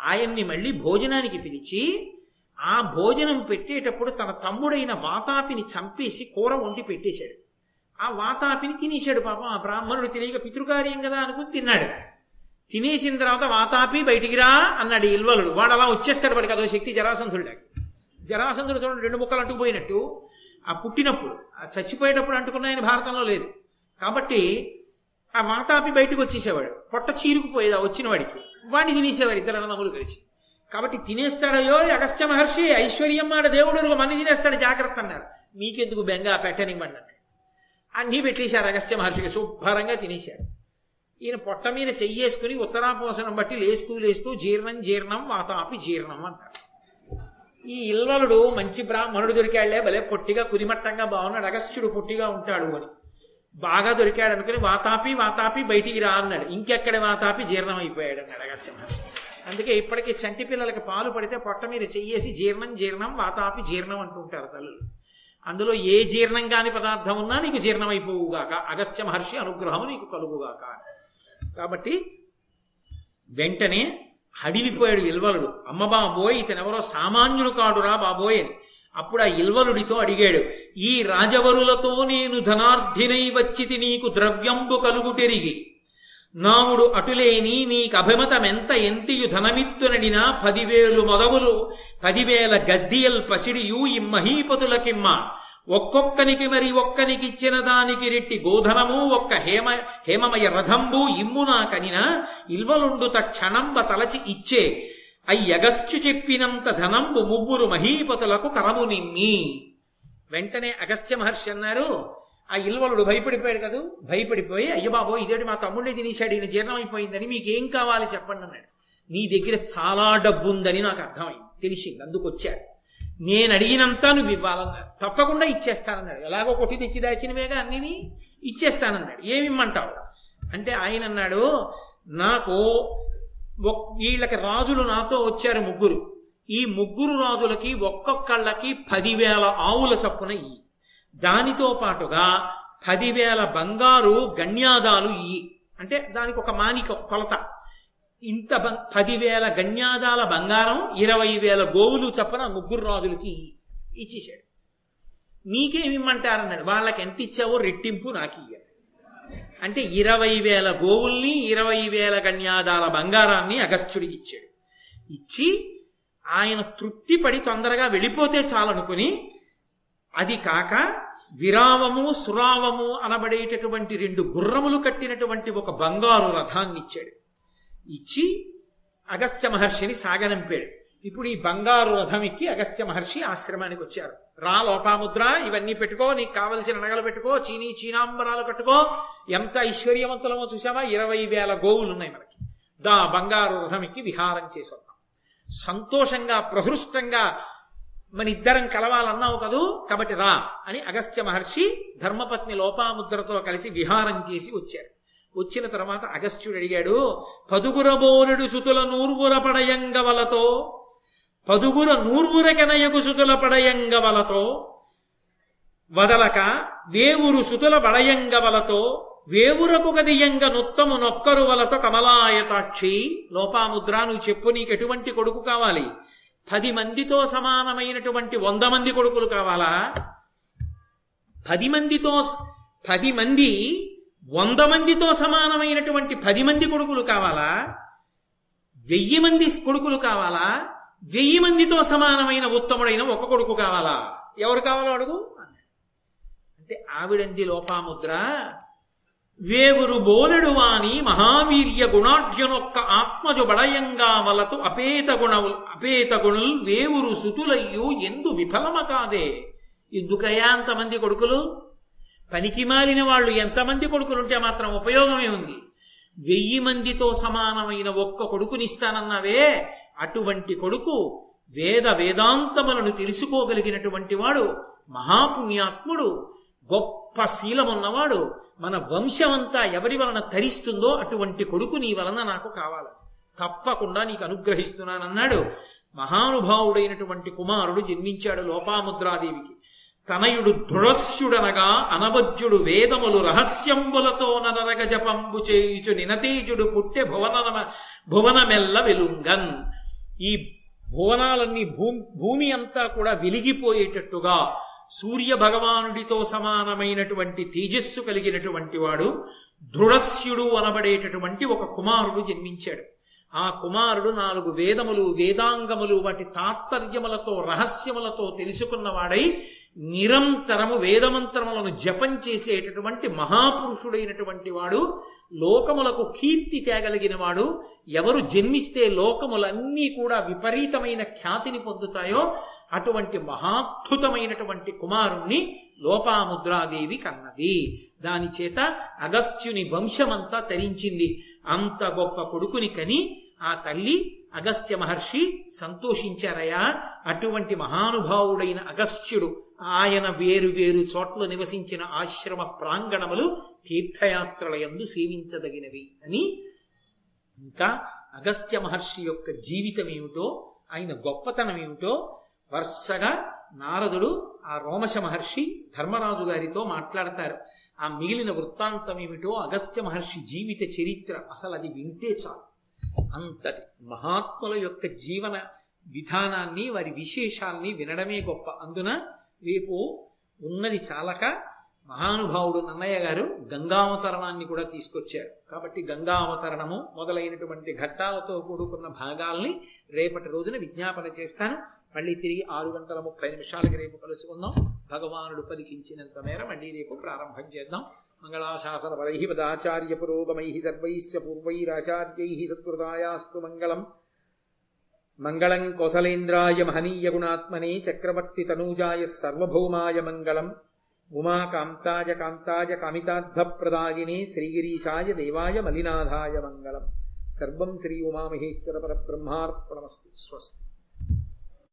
ఆయన్ని మళ్ళీ భోజనానికి పిలిచి ఆ భోజనం పెట్టేటప్పుడు తన తమ్ముడైన వాతాపిని చంపేసి కూర వండి పెట్టేశాడు. ఆ వాతాపిని తినేశాడు పాపం. ఆ బ్రాహ్మణుడు తెలియక పితృకార్యం కదా అనుకుని తిన్నాడు. తినేసిన తర్వాత వాతాపి బయటికి రా అన్నాడు ఇల్వలుడు. వాడు అలా వచ్చేస్తాడు వాడికి అదో శక్తి జరాసంధుడు జరాసంధుడు చూడండి రెండు ముక్కలు అంటుకుపోయినట్టు. ఆ పుట్టినప్పుడు ఆ చచ్చిపోయేటప్పుడు అంటుకున్న ఆయన భారతంలో లేదు. కాబట్టి ఆ వాతాపి బయటకు వచ్చేసేవాడు. పొట్ట చీరుకుపోయేది? ఆ వచ్చిన వాడికి వాడిని తినేసేవారు ఇద్దరు అన్నదమ్ములు కలిసి. కాబట్టి తినేస్తాడయో అగస్త్య మహర్షి ఐశ్వర్యం ఆడ దేవుడు మన్ని తినేస్తాడు జాగ్రత్త అన్నారు. మీకెందుకు బెంగ పెట్టనివ్వండి అన్నీ పెట్టేశారు అగస్త్య మహర్షికి శుభ్రంగా తినేశాడు. ఈయన పొట్ట మీద చెయ్యేసుకుని ఉత్తరాపోసనం బట్టి లేస్తూ లేస్తూ జీర్ణం జీర్ణం వాతాపి జీర్ణం అంటారు ఈ ఇల్వలుడు మంచి బ్రాహ్మణుడు దొరికాళ్ళే భలే పొట్టిగా కుదిమట్టంగా బాగున్నాడు అగస్త్యుడు పొట్టిగా ఉంటాడు అని. బాగా దొరికాడు అనుకుని వాతాపి వాతాపి బయటికి రా అన్నాడు. ఇంకెక్కడ వాతాపి జీర్ణం అయిపోయాడు అన్నాడు అగస్త్య అందుకే ఇప్పటికీ చంటి పిల్లలకి పాలు పడితే పొట్ట మీద చెయ్యేసి జీర్ణం జీర్ణం వాతాపి జీర్ణం అంటుంటారు తల్లులు అందులో ఏ జీర్ణం కాని పదార్థం ఉన్నా నీకు జీర్ణమైపోవుగాక. అగస్త్య మహర్షి అనుగ్రహం నీకు కలుగుగాక. కాబట్టి వెంటనే హడిలిపోయాడు విల్వలుడు. అమ్మ బాబోయ్ ఇతనెవరో సామాన్యుడు కాడురా బాబోయ్ అని. అప్పుడు ఆ ఇల్వలుడితో అడిగాడు ఈ రాజవరులతో నేను ధనార్థినై వచ్చితి నీకు ద్రవ్యంబు కలుగుటెరిగి. నాముడు అటులేని నీకు అభిమతమెంత ఎంతియు ధనమిత్తునడినా పదివేలు మొదవులు పదివేల గద్దియల్ పసిడియు ఇమ్మహీపతులకిమ్మ ఒక్కొక్కనికి మరి ఒక్కనికిచ్చిన దానికి రెట్టి గోధనము ఒక్క హేమ హేమమయ రథంబు ఇమ్మునా కనిన ఇల్వలుండు తక్షణంబ తలచి ఇచ్చే. అయ్యగస్త్యు చెప్పినంత ధనంబు ముగ్గురు మహీపతులకు కరము నిమ్మి. వెంటనే అగస్త్య మహర్షి అన్నారు ఆ ఇల్వలుడు భయపడిపోయాడు కదూ? భయపడిపోయి అయ్య బాబో ఇదేటి మా తమ్ముడిని తినేశాడు ఈయన జీర్ణమైపోయిందని మీకేం కావాలి చెప్పండి అన్నాడు. నీ దగ్గర చాలా డబ్బు ఉందని నాకు అర్థమైంది తెలిసింది అందుకు వచ్చాడు నేను అడిగినంత నువ్వు ఇవ్వాలన్నాడు. తప్పకుండా ఇచ్చేస్తానన్నాడు. ఎలాగో కొట్టి తెచ్చి దాచినవేగా అన్నిని? ఇచ్చేస్తానన్నాడు. ఏమిమ్మంటావు? అంటే ఆయన అన్నాడు నాకు వీళ్ళకి రాజులు నాతో వచ్చారు ముగ్గురు. ఈ ముగ్గురు రాజులకి ఒక్కొక్కళ్ళకి పదివేల ఆవుల చప్పున ఇయ్యి. దానితో పాటుగా పదివేల బంగారు గణ్యాదాలు ఇయ్యి. అంటే దానికి ఒక మానిక కొలత. ఇంత పదివేల గణ్యాదాల బంగారం ఇరవై వేల గోవులు చప్పన ముగ్గురు రాజులకి ఇచ్చేశాడు. నీకేమిమ్మంటారన్నాడు వాళ్ళకి ఎంత ఇచ్చావో రెట్టింపు నాకు ఇయ్య అంటే ఇరవై వేల గోవుల్ని ఇరవై వేల కన్యాదాల బంగారాన్ని అగస్త్యుడికి ఇచ్చాడు. ఇచ్చి ఆయన తృప్తి పడి తొందరగా వెళ్ళిపోతే చాలనుకుని అది కాక విరావము సురావము అనబడేటటువంటి రెండు గుర్రములు కట్టినటువంటి ఒక బంగారు రథాన్ని ఇచ్చాడు. ఇచ్చి అగస్త్య మహర్షిని సాగనంపాడు. ఇప్పుడు ఈ బంగారు రథం ఎక్కి అగస్త్య మహర్షి ఆశ్రమానికి వచ్చారు. రా లోపాముద్ర ఇవన్నీ పెట్టుకో నీకు కావలసిన నగలు పెట్టుకో చీనీ చీనాంబరాలు కట్టుకో. ఎంత ఐశ్వర్యవంతులమో చూసావా ఇరవై వేల గోవులు ఉన్నాయి మనకి. దా బంగారు రథమికి విహారం చేసి వద్దాం సంతోషంగా ప్రహృష్టంగా మన ఇద్దరం కలవాలన్నావు కదూ? కాబట్టి రా అని అగస్త్య మహర్షి ధర్మపత్ని లోపాముద్రతో కలిసి విహారం చేసి వచ్చారు. వచ్చిన తర్వాత అగస్త్యుడు అడిగాడు పదుగురబోనుడు సుతుల నూర్వుర పడయంగవలతో పదుగుర నూర్వురకెనయగు సుతుల పడయంగవలతో వదలక వేవురు సుతుల బడయంగవలతో వేవురకు గదియంగ నొత్తము నొక్కరు వలతో కమలాయతాక్షి లోపాముద్ర నువ్వు చెప్పు నీకు ఎటువంటి కొడుకు కావాలి? పది మందితో సమానమైనటువంటి వంద మంది కొడుకులు కావాలా? పది మందితో పది మంది వంద మందితో సమానమైనటువంటి పది మంది కొడుకులు కావాలా? వెయ్యి మంది కొడుకులు కావాలా? వెయ్యి మందితో సమానమైన ఉత్తముడైన ఒక కొడుకు కావాలా? ఎవరు కావాలో అడుగు. అంటే ఆవిడంది లోపాముద్ర. వేవురు బోలెడు వాని మహావీర్య గుణాఢ్యనొక్క ఆత్మజు బడయంగా వలతు అపేత గుణవుల్ అపేత గుణుల్ వేవురు సుతులయ్యు ఎందు విఫలమ కాదే. ఎందుకయ్యా అంతమంది కొడుకులు? పనికి మాలిన వాళ్ళు ఎంతమంది కొడుకులుంటే మాత్రం ఉపయోగమే ఉంది. వెయ్యి మందితో సమానమైన ఒక్క కొడుకునిస్తానన్నావే. అటువంటి కొడుకు వేద వేదాంతములను తెలుసుకోగలిగినటువంటి వాడు మహాపుణ్యాత్ముడు గొప్ప శీలమున్నవాడు మన వంశమంతా ఎవరి వలన తరిస్తుందో అటువంటి కొడుకు నీ వలన నాకు కావాలి. తప్పకుండా నీకు అనుగ్రహిస్తున్నానన్నాడు. మహానుభావుడైనటువంటి కుమారుడు జన్మించాడు లోపాముద్రాదేవికి. తనయుడు దృఢస్యుడనగా అనవజ్యుడు వేదములు రహస్యంబులతో నరగ జపంబు చేయుచు నినతేజుడు పుట్టె భువన భువనమెల్ల వెలుంగన్. ఈ భువనాలన్నీ భూమి భూమి అంతా కూడా వెలిగిపోయేటట్టుగా సూర్య భగవానుడితో సమానమైనటువంటి తేజస్సు కలిగినటువంటి వాడు దృఢస్యుడు అనబడేటటువంటి ఒక కుమారుడు జన్మించాడు. ఆ కుమారుడు నాలుగు వేదములు వేదాంగములు వాటి తాత్పర్యములతో రహస్యములతో తెలుసుకున్నవాడై నిరంతరము వేదమంత్రములను జపం చేసేటటువంటి మహాపురుషుడైనటువంటి వాడు లోకములకు కీర్తి తేగలిగిన వాడు ఎవరు జన్మిస్తే లోకములన్నీ కూడా విపరీతమైన ఖ్యాతిని పొందుతాయో అటువంటి మహాద్భుతమైనటువంటి కుమారుణ్ణి లోపాముద్రాదేవి కన్నది. దాని చేత అగస్త్యుని వంశమంతా తరించింది. అంత గొప్ప కొడుకుని కని ఆ తల్లి అగస్త్య మహర్షి సంతోషించారయా. అటువంటి మహానుభావుడైన అగస్త్యుడు ఆయన వేరు వేరు చోట్ల నివసించిన ఆశ్రమ ప్రాంగణములు తీర్థయాత్రల యందు సేవించదగినవి అని. ఇంకా అగస్త్య మహర్షి యొక్క జీవితం ఏమిటో ఆయన గొప్పతనం ఏమిటో వరుసగా నారదుడు ఆ రోమశ మహర్షి ధర్మరాజు గారితో మాట్లాడతారు. ఆ మిగిలిన వృత్తాంతం ఏమిటో అగస్త్య మహర్షి జీవిత చరిత్ర అసలు అది వింటే చాలు. అంతటి మహాత్ముల యొక్క జీవన విధానాన్ని వారి విశేషాల్ని వినడమే గొప్ప. అందున రేపు ఉన్నది చాలక మహానుభావుడు నన్నయ్య గారు గంగావతరణాన్ని కూడా తీసుకొచ్చారు. కాబట్టి గంగావతరణము మొదలైనటువంటి ఘట్టాలతో కూడుకున్న భాగాల్ని రేపటి రోజున విజ్ఞాపన చేస్తాను. మళ్ళీ తిరిగి ఆరు గంటల ముప్పై నిమిషాలకి రేపు కలుసుకుందాం. భగవానుడు పలికించినంత మేర మళ్ళీ రేపు ప్రారంభం చేద్దాం. మంగళాశాసన పరై పదాచార్య పురోగమై సర్వైశ్చ పూర్వైరాచార్యై సత్కృతాయాస్తు మంగళం. మంగళం కోసలేంద్రాయ మహనీయ గుణాత్మనే చక్రవర్తి తనూజాయ సర్వభౌమాయ మంగళం. ఉమాకాంతాయ కాంతాయ కామితార్థప్రదాయినే శ్రీగిరీశాయ దేవాయ మలినాథాయ మంగళం. సర్వం శ్రీ ఉమామహేశ్వర పరబ్రహ్మార్పణమస్తు. స్వస్తి.